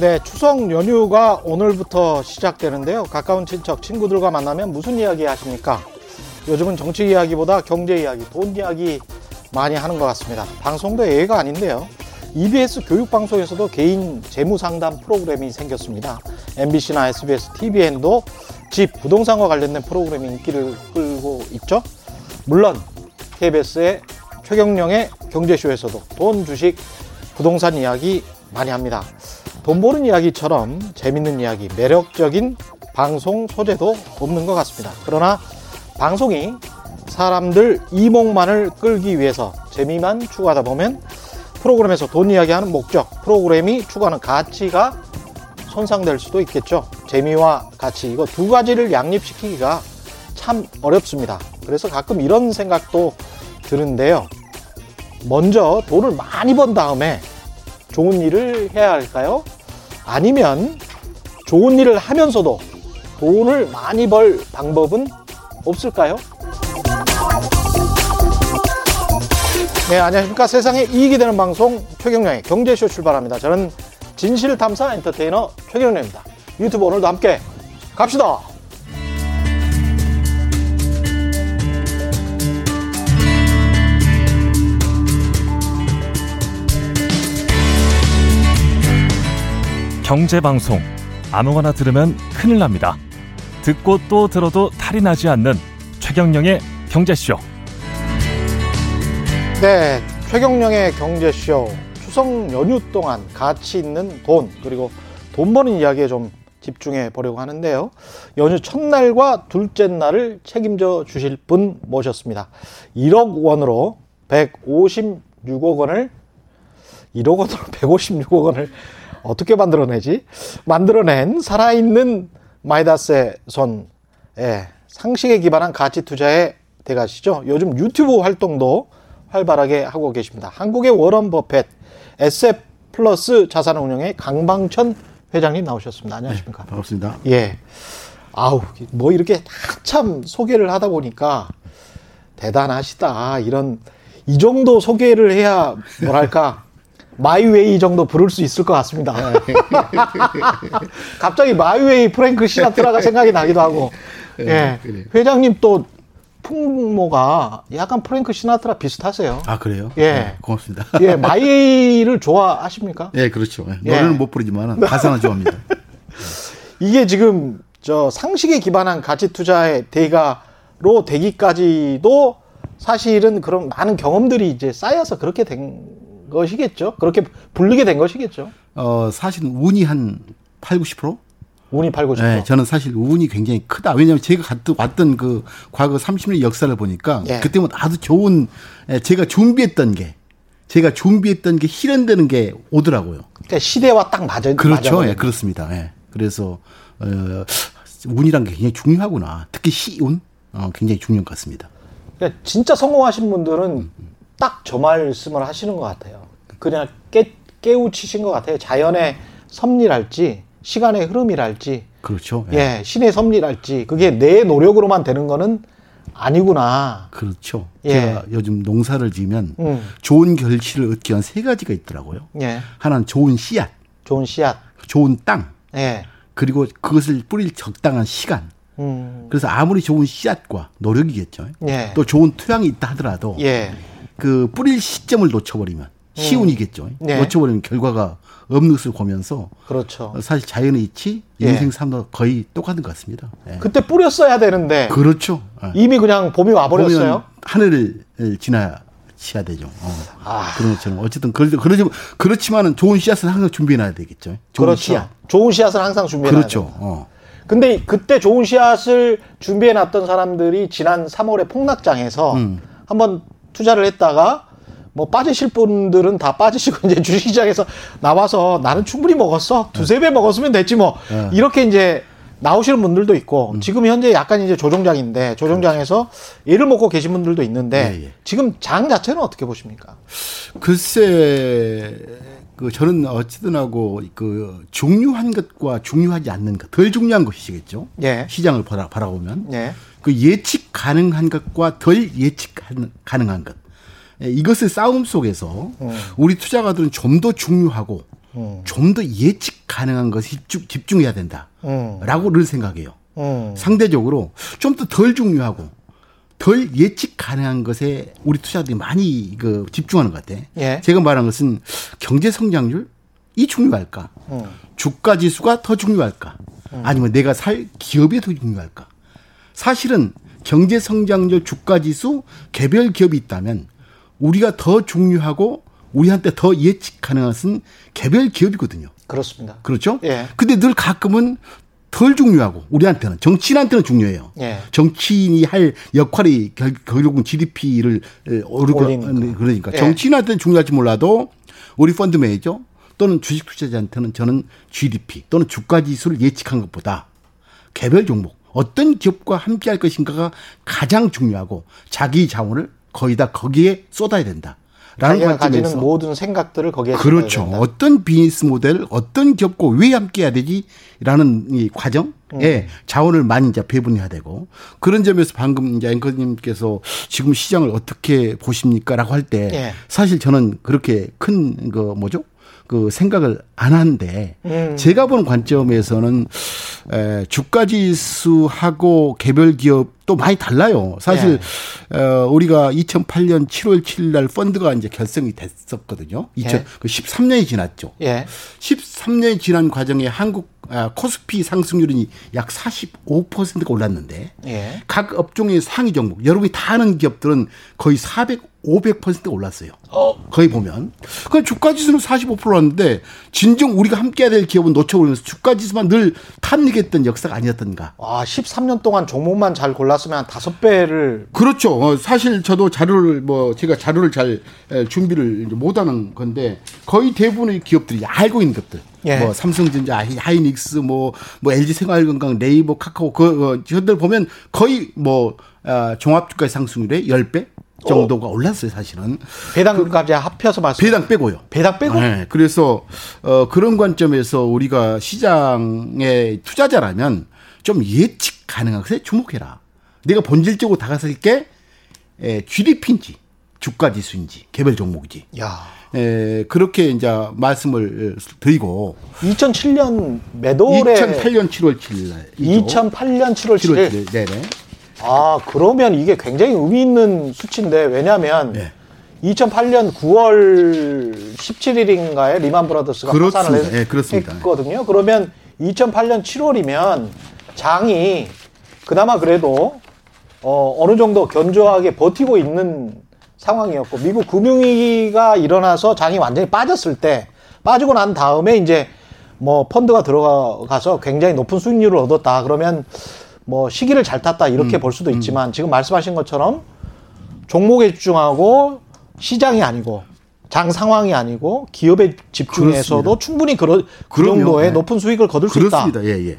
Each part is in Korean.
네, 추석 연휴가 오늘부터 시작되는데요. 가까운 친척, 친구들과 만나면 무슨 이야기 하십니까? 요즘은 정치 이야기보다 경제 이야기, 돈 이야기 많이 하는 것 같습니다. 방송도 예외가 아닌데요. EBS 교육방송에서도 개인 재무 상담 프로그램이 생겼습니다. MBC나 SBS, TVN도 집, 부동산과 관련된 프로그램이 인기를 끌고 있죠. 물론 KBS의 최경령의 경제쇼에서도 돈, 주식, 부동산 이야기 많이 합니다. 돈 버는 이야기처럼 재밌는 이야기, 매력적인 방송 소재도 없는 것 같습니다. 그러나 방송이 사람들 이목만을 끌기 위해서 재미만 추구하다 보면 프로그램에서 돈 이야기하는 목적, 프로그램이 추구하는 가치가 손상될 수도 있겠죠. 재미와 가치, 이거 두 가지를 양립시키기가 참 어렵습니다. 그래서 가끔 이런 생각도 드는데요. 먼저 돈을 많이 번 다음에 좋은 일을 해야 할까요? 아니면 좋은 일을 하면서도 돈을 많이 벌 방법은 없을까요? 네, 안녕하십니까. 세상에 이익이 되는 방송 최경령의 경제쇼 출발합니다. 저는 진실탐사 엔터테이너 최경령입니다. 유튜브 오늘도 함께 갑시다. 경제방송 아무거나 들으면 큰일 납니다. 듣고 또 들어도 탈이 나지 않는 최경령의 경제쇼. 네, 최경령의 경제쇼. 추석 연휴 동안 가치 있는 돈, 그리고 돈 버는 이야기에 좀 집중해 보려고 하는데요. 연휴 첫날과 둘째 날을 책임져 주실 분 모셨습니다. 1억 원으로 156억 원을 1억 원으로 156억 원을 어떻게 만들어내지? 만들어낸 살아있는 마이다스의 손, 예, 상식에 기반한 가치 투자의 대가시죠. 요즘 유튜브 활동도 활발하게 하고 계십니다. 한국의 워런 버펫, 에셋플러스 자산운용의 강방천 회장님 나오셨습니다. 안녕하십니까? 네, 반갑습니다. 예. 아우, 뭐 이렇게 한참 소개를 하다 보니까 대단하시다. 이런, 이 정도 소개를 해야 뭐랄까. My Way 정도 부를 수 있을 것 같습니다. 갑자기 My Way 프랭크 시나트라가 생각이 나기도 하고. 예. 그래요. 회장님 또 풍모가 약간 프랭크 시나트라 비슷하세요. 아 그래요? 예. 네, 고맙습니다. 예, My Way를 좋아하십니까? 예, 그렇죠. 예, 예. 노래는 못 부르지만 가사는 좋아합니다. 이게 지금 저 상식에 기반한 가치 투자의 대가로 되기까지도 사실은 그런 많은 경험들이 이제 쌓여서 그렇게 된 것이겠죠. 그렇게 불리게 된 것이겠죠. 어 사실은 운이 한 8, 90%? 운이 팔고 싶어. 네, 저는 사실 운이 굉장히 크다. 왜냐하면 제가 갔- 왔던 그 과거 30년 역사를 보니까 예. 그때는 아주 좋은 예, 제가 준비했던 게 제가 준비했던 게 실현되는 게 오더라고요. 그러니까 시대와 딱 맞아. 그렇죠. 예, 그렇습니다. 예. 그래서 어, 운이란 게 굉장히 중요하구나. 특히 시운 어, 굉장히 중요한 것 같습니다. 그러니까 진짜 성공하신 분들은 딱 저 말씀을 하시는 것 같아요. 그냥 깨, 깨우치신 것 같아요. 자연의 섭리랄지, 시간의 흐름이랄지, 그렇죠. 예, 신의 섭리랄지, 그게 내 노력으로만 되는 거는 아니구나. 그렇죠. 예. 제가 요즘 농사를 지으면 음. 좋은 결실을 얻기 위한 세 가지가 있더라고요. 예, 하나는 좋은 씨앗, 좋은 씨앗. 좋은 땅, 예, 그리고 그것을 뿌릴 적당한 시간. 음, 그래서 아무리 좋은 씨앗과 노력이겠죠. 예. 또 좋은 토양이 있다 하더라도 예, 그 뿌릴 시점을 놓쳐버리면 시운이겠죠. 네. 놓쳐버리면 결과가 없는 것을 보면서 그렇죠. 사실 자연의 이치, 예. 인생 삶도 거의 똑같은 것 같습니다. 예. 그때 뿌렸어야 되는데 그렇죠. 예. 이미 그냥 봄이 와버렸어요. 하늘을 지나 치야 되죠. 어. 아. 그런 것처럼 어쨌든 그러, 그러지 그렇지만은 좋은 씨앗은 항상 준비해놔야 되겠죠. 좋은 그렇죠. 씨앗. 좋은 씨앗을 항상 준비해 놔야 그렇죠. 어. 근데 그때 좋은 씨앗을 준비해 놨던 사람들이 지난 3월에 폭락장에서 음. 한번 투자를 했다가 뭐 빠지실 분들은 다 빠지시고 이제 주식시장에서 나와서 나는 충분히 먹었어 두세 배 먹었으면 됐지 뭐 네. 이렇게 이제 나오시는 분들도 있고 음. 지금 현재 약간 이제 조정장인데 조정장에서 애를 먹고 계신 분들도 있는데 예, 예. 지금 장 자체는 어떻게 보십니까? 글쎄 그 저는 어찌든 하고 그 중요한 것과 중요하지 않는 것, 덜 중요한 것이시겠죠. 예. 시장을 바라, 바라보면 예. 그 예측 가능한 것과 덜 예측 가능- 가능한 것. 예, 이것의 싸움 속에서 음. 우리 투자가들은 좀 더 중요하고 좀더 예측 가능한 것에 집중, 집중해야 된다. 음. 라고 늘 생각해요. 음. 상대적으로 좀 더 덜 중요하고 덜 예측 가능한 것에 우리 투자들이 많이 그 집중하는 것 같아. 예. 제가 말한 것은 경제 성장률 이 중요할까? 음. 주가 지수가 더 중요할까? 아니면 내가 살 기업이 더 중요할까? 사실은 경제 성장률 주가 지수 개별 기업이 있다면 우리가 더 중요하고 우리한테 더 예측 가능한 것은 개별 기업이거든요. 그렇습니다. 그렇죠? 예. 근데 늘 가끔은 덜 중요하고 우리한테는 정치인한테는 중요해요. 예. 정치인이 할 역할이 결, 결국은 GDP를 오르고. 그러니까 예. 정치인한테는 중요할지 몰라도 우리 펀드 매니저 또는 주식 투자자한테는 저는 GDP 또는 주가 지수를 예측한 것보다 개별 종목 어떤 기업과 함께 할 것인가가 가장 중요하고 자기 자원을 거의 다 거기에 쏟아야 된다. 라는 관점에서 모든 생각들을 거기에 그렇죠. 어떤 비즈니스 모델, 어떤 기업과 왜 함께 해야 되지라는 이 과정에 음. 자원을 많이 이제 배분해야 되고 그런 점에서 방금 이제 앵커님께서 지금 시장을 어떻게 보십니까라고 할때 예. 사실 저는 그렇게 큰 그 뭐죠? 그 생각을 안 하는데 음. 제가 보는 관점에서는 에, 주가 지수하고 개별 기업도 많이 달라요. 사실 예. 어, 우리가 2008년 7월 7일 날 펀드가 이제 결성이 됐었거든요. 2000, 예. 그 13년이 지났죠. 예. 13년이 지난 과정에 한국 아, 코스피 상승률이 약 45%가 올랐는데 예. 각 업종의 상위 종목 여러분이 다 아는 기업들은 거의 400, 500% 올랐어요. 거의 보면. 그 주가 지수는 45% 올랐는데 진정 우리가 함께 해야 될 기업은 놓쳐버리면서 주가 지수만 늘 탐닉했던 역사가 아니었던가. 아, 13년 동안 종목만 잘 골랐으면 한 다섯 배를 그렇죠. 어, 사실 저도 자료를 뭐 제가 자료를 잘 에, 준비를 이제 못하는 건데 거의 대부분의 기업들이 알고 있는 것들. 예. 뭐 삼성전자, 하이- 하이닉스, 뭐, 뭐 LG 생활건강, 네이버, 카카오 그 어, 저들 보면 거의 뭐 아, 종합주가 상승률의 10배 정도가 올랐어요, 사실은. 배당금까지 합해서 말씀. 배당 빼고요. 배당 빼고? 네, 그래서 어, 그런 관점에서 우리가 시장의 투자자라면 좀 예측 가능한 것에 주목해라. 내가 본질적으로 다가설 게 에, GDP인지 주가 지수인지 개별 종목이지. 야. 에, 그렇게 이제 말씀을 드리고 2007년 매도래 2008년 7월 7일 날 2008년 7월 7일. 7월 7일 네네. 아, 그러면 이게 굉장히 의미 있는 수치인데 왜냐면 네. 2008년 9월 17일인가에 리만 브라더스가 그렇습니다. 파산을 했, 예. 했거든요. 그러면 2008년 7월이면 장이 그나마 그래도 어, 어느 정도 견조하게 버티고 있는 상황이었고 미국 금융위기가 일어나서 장이 완전히 빠졌을 때 빠지고 난 다음에 이제 뭐 펀드가 들어가서 굉장히 높은 수익률을 얻었다. 그러면 뭐 시기를 잘 탔다 이렇게 음, 볼 수도 있지만 지금 말씀하신 것처럼 종목에 집중하고 시장이 아니고 장 상황이 아니고 기업에 집중해서도 그렇습니다. 충분히 그런 그. 정도의 네. 높은 수익을 거둘 수 있다. 그렇습니다. 예, 예.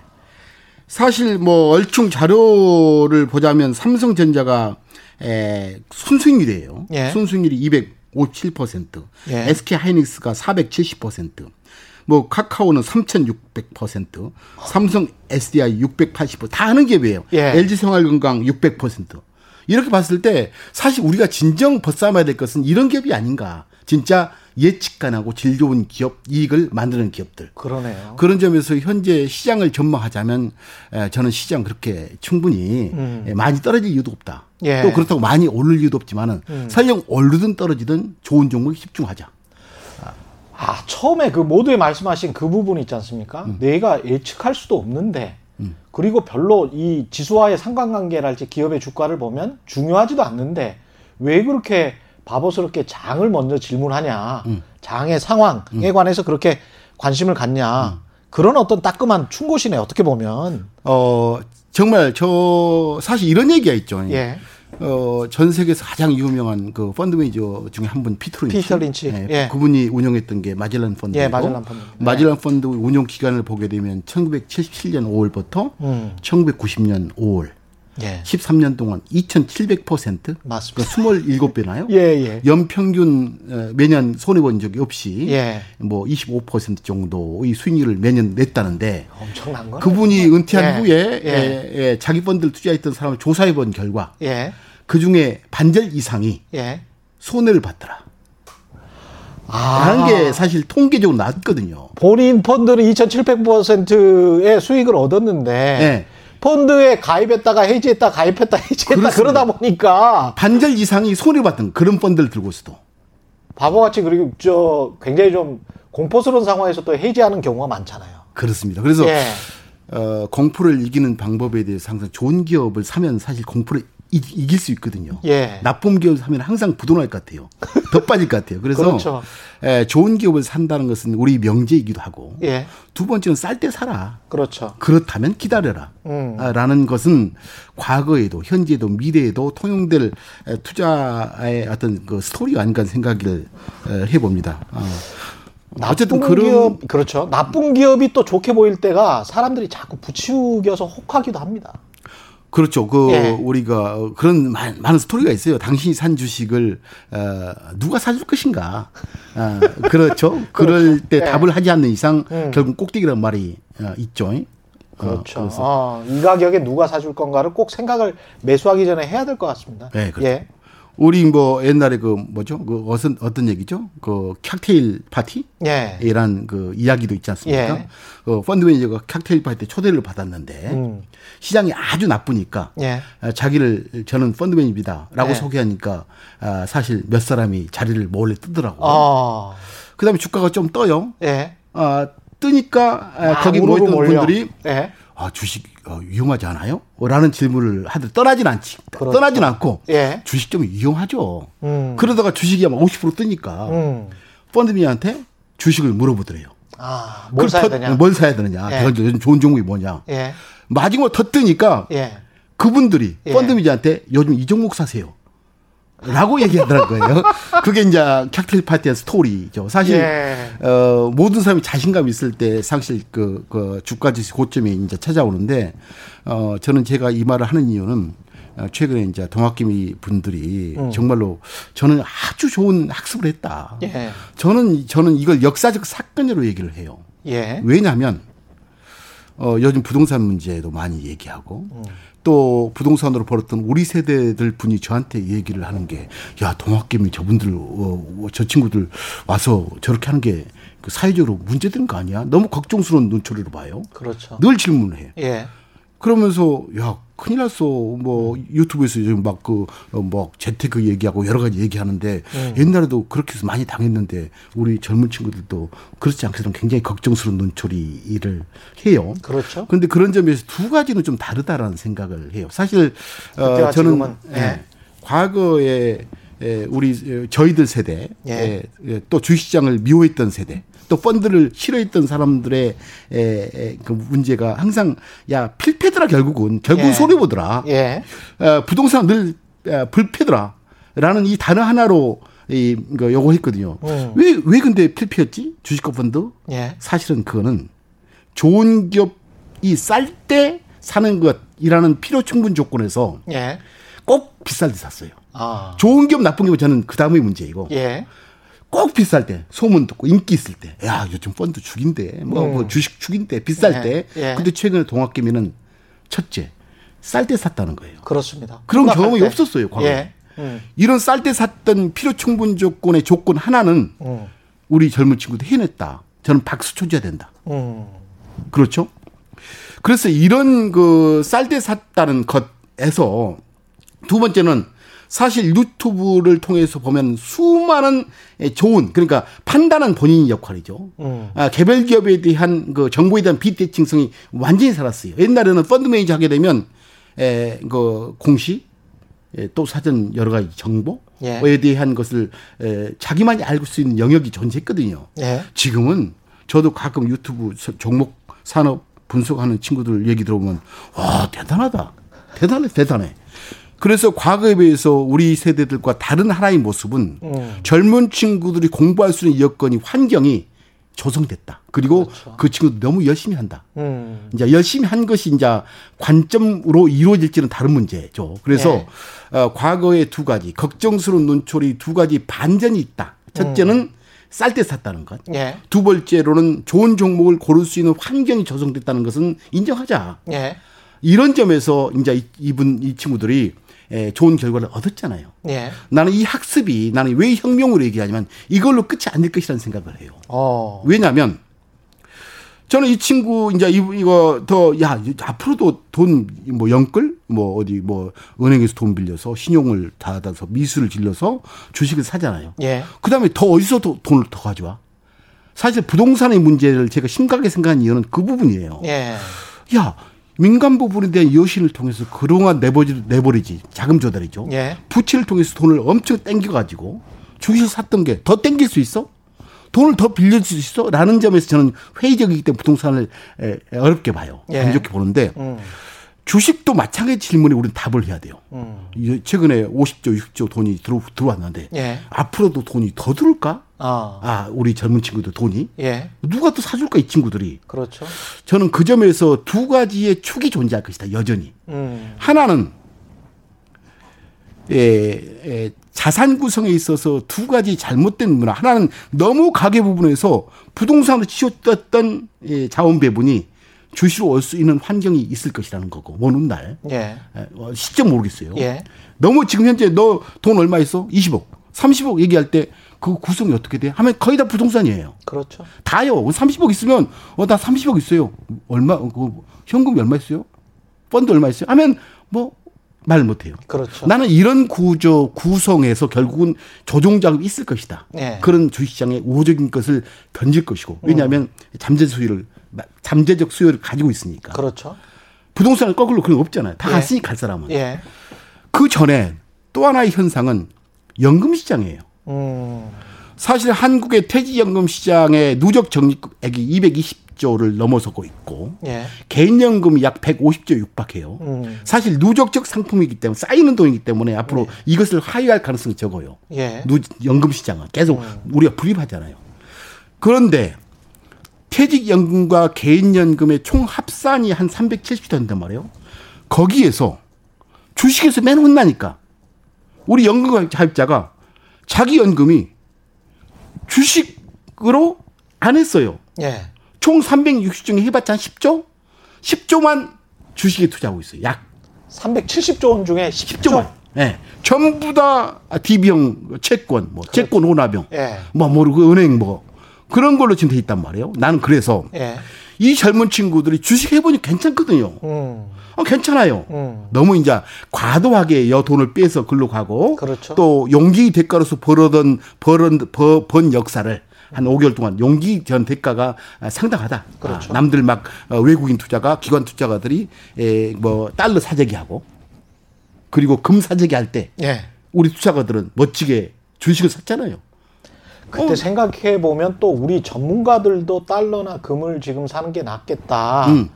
사실 뭐 얼충 자료를 보자면 삼성전자가 에, 순수익률이에요. 예. 순수익률이 257%, 예. SK 하이닉스가 470%, 뭐 카카오는 3,600%, 삼성 SDI 680%다 아는 기업이에요. 예. LG 생활건강 600%. 이렇게 봤을 때 사실 우리가 진정 벗삼아야 될 것은 이런 기업이 아닌가. 진짜 예측 가능하고 질 좋은 기업 이익을 만드는 기업들. 그러네요. 그런 점에서 현재 시장을 전망하자면 에, 저는 시장 그렇게 충분히 에, 많이 떨어질 이유도 없다. 음. 예. 음. 또 그렇다고 많이 오를 이유도 없지만은 설령 오르든 떨어지든 좋은 종목에 집중하자. 아, 처음에 그 모두에 말씀하신 그 부분 있지 않습니까? 음. 내가 예측할 수도 없는데, 그리고 별로 이 지수와의 상관관계랄지 기업의 주가를 보면 중요하지도 않는데, 왜 그렇게 바보스럽게 장을 먼저 질문하냐, 음. 장의 상황에 관해서 그렇게 관심을 갖냐, 그런 어떤 따끔한 충고시네, 어떻게 보면. 어 정말 저 사실 이런 얘기가 있죠. 예. 어, 전 세계에서 가장 유명한 그 펀드 매니저 중에 한 분 피터 린치. 피터 린치. 예, 예. 그분이 운영했던 게 마젤란 펀드. 예, 마젤란 펀드. 네. 마젤란 펀드 운영 기간을 보게 되면 1977년 5월부터 음. 1990년 5월. 예. 13년 동안 2,700%? 맞습니다. 그러니까 27배나요? 예, 예. 연평균 어, 매년 손해 본 적이 없이 예. 뭐25% 정도의 수익률을 매년 냈다는데 엄청난 거. 그분이 은퇴한 예. 후에 예. 예, 예, 자기 펀드를 투자했던 사람을 조사해 본 결과 예. 그 중에 반절 이상이 예. 손해를 봤더라. 라는 게 사실 통계적으로 낮거든요. 본인 펀드는 2,700%의 수익을 얻었는데 네. 펀드에 가입했다가 해지했다 가입했다 해지했다 그렇습니다. 그러다 보니까 반절 이상이 손해 봤던 그런 펀드를 들고서도. 바보같이 그리고 저 굉장히 좀 공포스러운 상황에서 또 해지하는 경우가 많잖아요. 그렇습니다. 그래서 예. 어, 공포를 이기는 방법에 대해서 항상 좋은 기업을 사면 사실 공포를 이, 이길 수 있거든요. 예. 나쁜 기업을 사면 항상 부도날 것 같아요. 더 빠질 것 같아요. 그래서 그렇죠. 에, 좋은 기업을 산다는 것은 우리 명제이기도 하고 예. 두 번째는 쌀 때 사라. 그렇죠. 그렇다면 기다려라. 음. 아, 라는 것은 과거에도 현재에도 미래에도 통용될 에, 투자의 어떤 그 스토리가 아닌가 생각을 에, 해봅니다. 어. 어쨌든 나쁜 그런 기업 그렇죠. 나쁜 기업이 또 좋게 보일 때가 사람들이 자꾸 부추겨서 혹하기도 합니다. 그렇죠. 그 예. 우리가 어, 그런 많- 많은 스토리가 있어요. 당신이 산 주식을 어, 누가 사줄 것인가? 아, 그렇죠. 그럴 때 예. 답을 하지 않는 이상 음. 결국 꼭대기라는 말이 어, 있죠. 어, 그렇죠. 그래서 어, 이 가격에 누가 사줄 건가를 꼭 생각을 매수하기 전에 해야 될 것 같습니다. 네, 그렇죠. 예. 우리 뭐 옛날에 그 뭐죠? 그 어떤 어떤 얘기죠? 그 칵테일 파티? 예. 이란 그 이야기도 있지 않습니까? 예. 그 펀드 매니저가 칵테일 파티 때 초대를 받았는데 음. 시장이 아주 나쁘니까 예. 아, 자기를 저는 펀드 매니저입니다라고 예. 소개하니까 아, 사실 몇 사람이 자리를 몰래 뜨더라고. 요 아. 그다음에 주가가 좀 떠요. 예. 아, 뜨니까 아, 아, 거기 모였던 몰려. 분들이 예. 아, 주식 어, 위험하지 않아요? 라는 질문을 하들 떠나진 않지. 그렇죠. 떠나진 않고 예. 주식 좀 위험하죠. 음. 그러다가 주식이 아마 50% 뜨니까 음. 펀드미한테 주식을 물어보더래요. 아, 뭘 사야 더- 되냐? 뭘 사야 되느냐? 예. 요즘 좋은 종목이 뭐냐? 예. 마지막으로 더 뜨니까 예. 그분들이 예. 펀드미한테 요즘 이 종목 사세요. 라고 얘기하더라고요. 그게 이제 칵테일 파티의 스토리죠. 사실 예. 어, 모든 사람이 자신감 있을 때 사실 그, 그 주가 지수 고점이 이제 찾아오는데 어, 저는 제가 이 말을 하는 이유는 어, 최근에 이제 동학개미 분들이 음. 정말로 저는 아주 좋은 학습을 했다. 예. 저는 저는 이걸 역사적 사건으로 얘기를 해요. 예. 왜냐하면 어, 요즘 부동산 문제도 많이 얘기하고 또 부동산으로 벌었던 우리 세대들 분이 저한테 얘기를 하는 게 야 동학개미 저분들 어, 저 친구들 와서 저렇게 하는 게 그 사회적으로 문제된 거 아니야? 너무 걱정스러운 눈초리로 봐요. 그렇죠. 늘 질문을 해요. 예. 그러면서 야 큰일 났어. 뭐 유튜브에서 요즘 막그뭐 재테크 얘기하고 여러 가지 얘기하는데 옛날에도 그렇게 해서 많이 당했는데 우리 젊은 친구들도 그렇지 않게도 굉장히 걱정스러운 눈초리를 해요. 그렇죠. 그런데 그런 점에서 두 가지는 좀 다르다라는 생각을 해요. 사실 어, 저는 예. 예, 과거에 에, 우리 어, 저희들 세대 예. 에, 에, 또 주식시장을 미워했던 세대 또 펀드를 싫어했던 사람들의 에, 에, 그 문제가 항상 야 필패더라 결국은 결국은 예. 손해 보더라 예. 어, 부동산 늘 어, 불패더라라는 이 단어 하나로 이 이거 요거 했거든요. 음. 왜왜 근데 필패였지 주식과 펀드? 예. 사실은 그거는 좋은 기업이 쌀 때 사는 것이라는 필요 충분 조건에서 예. 꼭 비쌀 때 샀어요. 아. 좋은 기업, 나쁜 기업 저는 그 다음의 문제이고 예. 꼭 비쌀 때 소문 듣고 인기 있을 때, 야 요즘 펀드 죽인데, 뭐, 뭐 주식 죽인데 비쌀 예, 때. 예. 근데 최근에 동학개미는 첫째 쌀 때 샀다는 거예요. 그렇습니다. 그런 경험이 때. 없었어요, 과거에. 예. 음. 이런 쌀 때 샀던 필요 충분 조건의 조건 하나는 음. 우리 젊은 친구도 해냈다. 저는 박수 쳐줘야 된다. 음. 그렇죠? 그래서 이런 그 쌀 때 샀다는 것에서 두 번째는 사실 유튜브를 통해서 보면 수많은 좋은 그러니까 판단은 본인의 역할이죠. 음. 아, 개별 기업에 대한 그 정보에 대한 비대칭성이 완전히 살았어요. 옛날에는 펀드 매니저 하게 되면 에, 그 공시 에, 또 사전 여러 가지 정보에 예. 대한 것을 에, 자기만이 알고 수 있는 영역이 존재했거든요. 예. 지금은 저도 가끔 유튜브 서- 종목 산업 분석하는 친구들 얘기 들어보면 와 대단하다 대단해 대단해 그래서 과거에 비해서 우리 세대들과 다른 하나의 모습은 음. 젊은 친구들이 공부할 수 있는 여건이 환경이 조성됐다 그리고 그렇죠. 그 친구들 너무 열심히 한다 음. 이제 열심히 한 것이 이제 관점으로 이루어질지는 다른 문제죠. 그래서 네. 어, 과거의 두 가지 걱정스러운 눈초리 두 가지 반전이 있다. 첫째는 쌀때 샀다는 것. 예. 두 번째로는 좋은 종목을 고를 수 있는 환경이 조성됐다는 것은 인정하자. 예. 이런 점에서 이제 이- 이분 이 친구들이 에, 좋은 결과를 얻었잖아요. 예. 나는 이 학습이 나는 왜 혁명으로 얘기하지만 이걸로 끝이 아닐 것이라는 생각을 해요. 어. 왜냐하면 저는 이 친구 이제 이- 이거 더 야 앞으로도 돈뭐 영끌 뭐 어디 뭐 은행에서 돈 빌려서 신용을 받아서 미수를 질러서 주식을 사잖아요. 예. 그다음에 더 어디서 더 돈을 더 가져와? 사실 부동산의 문제를 제가 심각하게 생각한 이유는 그 부분이에요. 예. 야 민간 부분에 대한 여신을 통해서 그동안 내버리, 내버리지 자금 조달이죠. 예. 부채를 통해서 돈을 엄청 땡겨가지고 주식을 샀던 게 더 땡길 수 있어? 돈을 더 빌릴 수 있어? 라는 점에서 저는 회의적이기 때문에 부동산을 에, 에, 어렵게 봐요. 예. 안 좋게 보는데 음. 주식도 마찬가지 질문에 우리는 답을 해야 돼요. 음. 이- 최근에 50조, 60조 돈이 들어, 들어왔는데 예. 앞으로도 돈이 더 들어올까? 아. 아, 우리 젊은 친구들 돈이 예. 누가 또 사줄까 이 친구들이 그렇죠. 저는 그 점에서 두 가지의 축이 존재할 것이다 여전히 음. 하나는 에, 에, 자산 구성에 있어서 두 가지 잘못된 문화 하나는 너무 가계 부분에서 부동산으로 치우쳤던 예, 자원 배분이 주시로 올 수 있는 환경이 있을 것이라는 거고 먼날 예. 에, 어, 시점 모르겠어요. 예. 너무 지금 현재 너 돈 얼마 있어? 20억, 30억 얘기할 때 그 구성이 어떻게 돼? 하면 거의 다 부동산이에요. 그렇죠. 다요. 30억 있으면 어 나 30억 있어요. 얼마 어, 그 현금이 얼마 있어요? 펀드 얼마 있어요? 하면 뭐 말 못해요. 그렇죠. 나는 이런 구조 구성에서 결국은 조종 자금이 있을 것이다. 예. 그런 주식시장에 우호적인 것을 던질 것이고 왜냐하면 잠재 수요를 잠재적 수요를 가지고 있으니까 그렇죠. 부동산을 거꾸로 그런 거 없잖아요. 다 예. 갔으니 갈 사람은. 예. 그 전에 또 하나의 현상은 연금 시장이에요. 음. 사실 한국의 퇴직연금 시장의 누적 적립액이 220조를 넘어서고 있고 예. 개인연금이 약 150조 육박해요. 음. 사실 누적적 상품이기 때문에 쌓이는 돈이기 때문에 앞으로 이것을 하회할 가능성이 적어요. 예. 누, 연금 시장은 계속 우리가 불입하잖아요. 그런데 퇴직연금과 개인연금의 총 합산이 한 370조 된단 말이에요. 거기에서 주식에서 맨 혼나니까 우리 연금 가입자가 자기 연금이 주식으로 안 했어요. 예. 총 360 중에 해봤자 한 10조? 10조만 주식에 투자하고 있어요. 약 370조 원 중에 10조. 10조만. 예. 전부 다 DB형 채권, 뭐 채권 혼합형, 예. 뭐 모르고 은행 뭐 그런 걸로 지금 돼 있단 말이에요. 나는 그래서 예. 이 젊은 친구들이 주식 해보니 괜찮거든요. 음. 어, 괜찮아요. 음. 너무 이제 과도하게 여 돈을 빼서 글로 가고 그렇죠. 또 용기 대가로서 벌어던 벌은 번, 번 역사를 한 5개월 동안 용기 전 대가가 상당하다. 그렇죠. 아, 남들 막 어, 외국인 투자가 기관 투자가들이 에, 뭐 달러 사재기 하고 그리고 금 사재기 할 때 예. 우리 투자가들은 멋지게 주식을 샀잖아요. 그때 생각해 보면 또 우리 전문가들도 달러나 금을 지금 사는 게 낫겠다. 음.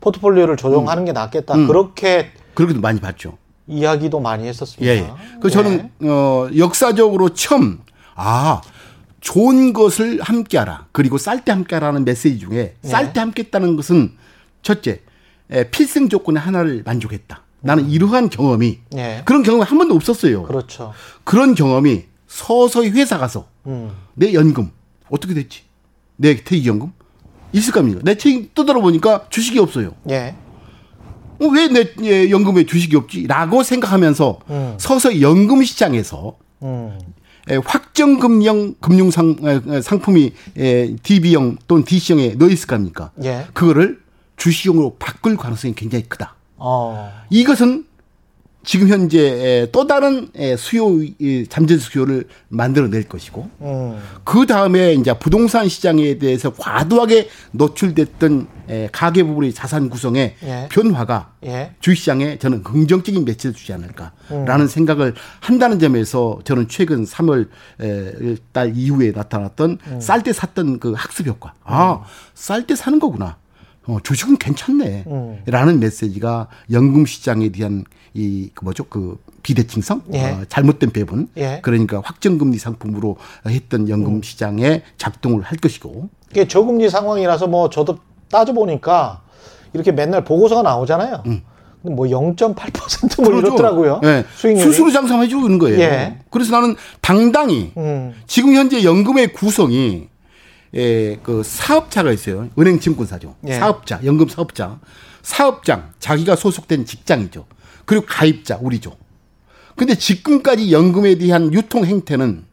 포트폴리오를 조정하는 게 낫겠다. 그렇게 그렇게도 많이 봤죠. 이야기도 많이 했었습니다. 예. 예. 그 저는 어 역사적으로 처음 아 좋은 것을 함께하라 그리고 쌀 때 함께하라는 메시지 중에 쌀 때 함께했다는 것은 첫째 에, 필생 조건의 하나를 만족했다. 나는 이러한 경험이 예. 그런 경험이 한 번도 없었어요. 그렇죠. 그런 경험이 서서히 회사 가서 음. 내 연금 어떻게 됐지? 내 퇴직연금 있을 겁니까? 내책 뜯어 보니까 주식이 없어요. 예. 어, 왜내 예, 연금에 주식이 없지? 라고 생각하면서 음. 서서히 연금 시장에서 음. 에, 확정 금융 상 상품이 에, DB형 또는 DC형에 넣어 있을 겁니까? 예. 그거를 주식형으로 바꿀 가능성이 굉장히 크다. 어. 이것은 지금 현재 에, 또 다른 에, 수요 이, 잠재 수요를 만들어낼 것이고 음. 그 다음에 이제 부동산 시장에 대해서 과도하게 노출됐던 에, 가계 부분의 자산 구성의 예. 변화가 예. 주식시장에 저는 긍정적인 매체를 주지 않을까라는 음. 생각을 한다는 점에서 저는 최근 3월 에, 달 이후에 나타났던 음. 쌀때 샀던 그 학습 효과. 아, 쌀 때 사는 거구나. 어, 주식은 괜찮네. 음. 라는 메시지가 연금 시장에 대한 이, 그 뭐죠? 그 비대칭성? 예. 어, 잘못된 배분. 예. 그러니까 확정금리 상품으로 했던 연금 음. 시장에 작동을 할 것이고. 이게 저금리 상황이라서 뭐 저도 따져보니까 이렇게 맨날 보고서가 나오잖아요. 근데 뭐 0.8%뭐 그러죠. 이렇더라고요. 예. 수익률이. 스스로 장사해주고 있는 거예요. 예. 그래서 나는 당당히 음. 지금 현재 연금의 구성이 에, 그 사업자가 있어요. 은행 증권사죠. 예. 사업자, 연금 사업자. 사업장, 자기가 소속된 직장이죠. 그리고 가입자, 우리죠. 근데 지금까지 연금에 대한 유통 행태는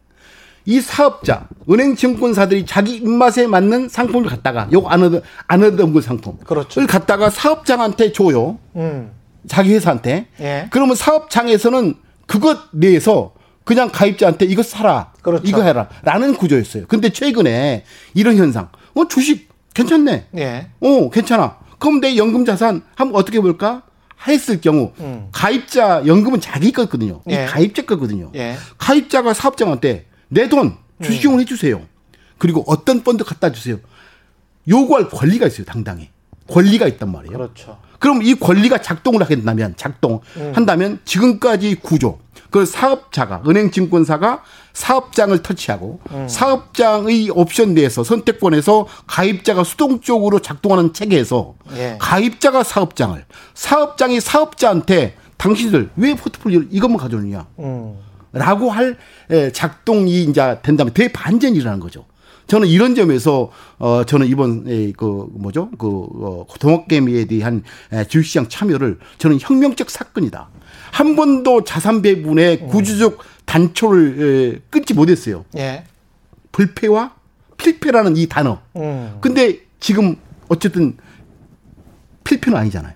이 사업자, 은행 증권사들이 자기 입맛에 맞는 상품을 갖다가 요거 안 얻어 안 얻은 그 상품. 그렇죠. 을 갖다가 사업장한테 줘요. 음. 자기 회사한테. 예. 그러면 사업장에서는 그것 내에서 그냥 가입자한테 이거 사라. 그렇죠. 이거 해라. 라는 구조였어요. 근데 최근에 이런 현상. 어, 주식 괜찮네. 예. 어, 괜찮아. 그럼 내 연금 자산 한번 어떻게 볼까? 했을 경우 가입자 연금은 자기 거거든요. 이 음. 예. 가입자 거거든요. 예. 가입자가 사업장한테 내 돈 주식용을 해주세요. 그리고 어떤 펀드 갖다 주세요. 요구할 권리가 있어요. 당당히 권리가 있단 말이에요. 그렇죠. 그럼 이 권리가 작동을 하게 된다면 작동 한다면 지금까지 구조 그 사업자가 은행 증권사가 사업장을 터치하고 사업장의 옵션 내에서 선택권에서 가입자가 수동적으로 작동하는 체계에서 예. 가입자가 사업장을 사업장이 사업자한테 당신들 왜 포트폴리오를 이것만 가져오느냐 음. 라고 할 에, 작동이 이제 된다면 대반전이라는 거죠. 저는 이런 점에서 어 저는 이번 에, 그 뭐죠 그 어, 동학개미에 대한 에, 주식시장 참여를 저는 혁명적 사건이다. 한 번도 자산 배분의 구조적 단초를 에, 끊지 못했어요. 예. 불패와 필패라는 이 단어. 음. 근데 지금 어쨌든 필패는 아니잖아요.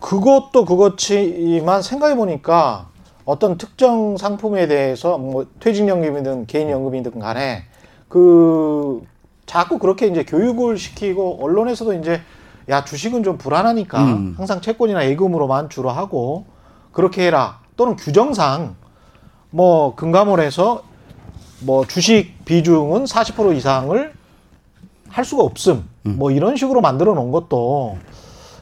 그것도 그렇지만 생각해 보니까 어떤 특정 상품에 대해서 뭐 퇴직연금이든 개인연금이든 간에 그 자꾸 그렇게 이제 교육을 시키고 언론에서도 이제 야 주식은 좀 불안하니까 음. 항상 채권이나 예금으로만 주로 하고 그렇게 해라 또는 규정상 뭐 금감원에서 뭐 주식 비중은 40% 이상을 할 수가 없음 뭐 이런 식으로 만들어 놓은 것도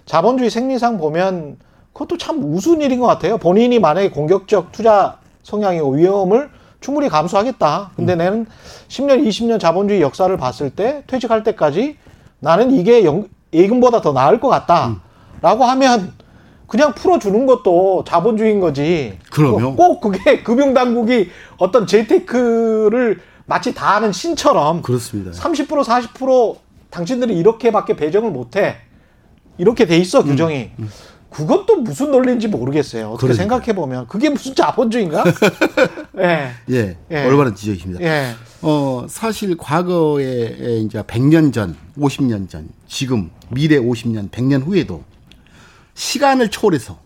자본주의 생리상 보면 그것도 참 우스운 일인 것 같아요. 본인이 만약에 공격적 투자 성향이고 위험을 충분히 감수하겠다. 근데 나는 10년, 20년 자본주의 역사를 봤을 때 퇴직할 때까지 나는 이게 연- 예금보다 더 나을 것 같다. 라고 하면 그냥 풀어주는 것도 자본주의인 거지. 그럼요. 꼭 그게 금융당국이 어떤 재테크를 마치 다 하는 신처럼 그렇습니다. 30% 40% 당신들이 이렇게밖에 배정을 못해 이렇게 돼 있어 규정이 그건 또 무슨 논리인지 모르겠어요 어떻게 그러니까요. 생각해 보면 그게 무슨 자본주의인가 예 예, 예. 올바른 지적입니다. 예. 어, 사실 과거에 이제 100년 전, 50년 전, 지금 미래 50년, 100년 후에도 시간을 초월해서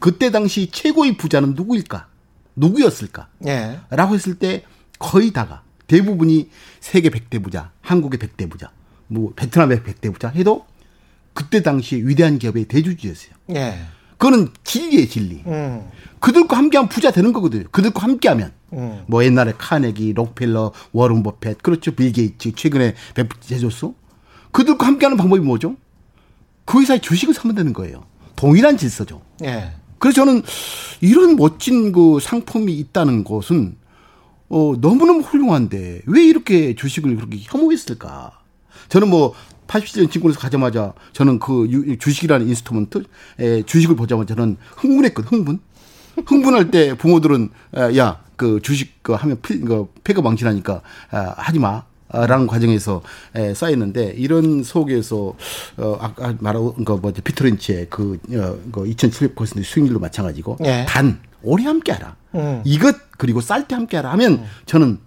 그때 당시 최고의 부자는 누구일까? 누구였을까? 예. 라고 했을 때 거의 다가 대부분이 세계 100대 부자, 한국의 100대 부자, 뭐 베트남의 100대 부자 해도 그때 당시 위대한 기업의 대주주였어요. 예. 그거는 진리의 진리. 음. 그들과 함께하면 부자 되는 거거든요. 그들과 함께하면. 음. 뭐 옛날에 카네기, 록펠러, 워런 버핏, 그렇죠. 빌 게이츠, 최근에 베조스. 그들과 함께하는 방법이 뭐죠? 그 회사의 주식을 사면 되는 거예요. 동일한 질서죠. 예. 그래서 저는 이런 멋진 그 상품이 있다는 것은 어, 너무너무 훌륭한데 왜 이렇게 주식을 그렇게 혐오했을까? 저는 뭐 87년 증권에서 가자마자 저는 그 유- 주식이라는 instrument 에, 주식을 보자마자 저는 흥분했거든, 흥분. 흥분할 때 부모들은 야 그 주식 그 하면 필, 그 패가망신하니까 아, 하지 마. 라는 과정에서 에, 쌓였는데 이런 속에서 어 아까 말한 거 뭐지 피터 린치의 그, 어, 그 2,700% 수익률도 마찬가지고 예. 단 오래 함께하라. 음. 이것 그리고 쌀 때 함께하라 하면 저는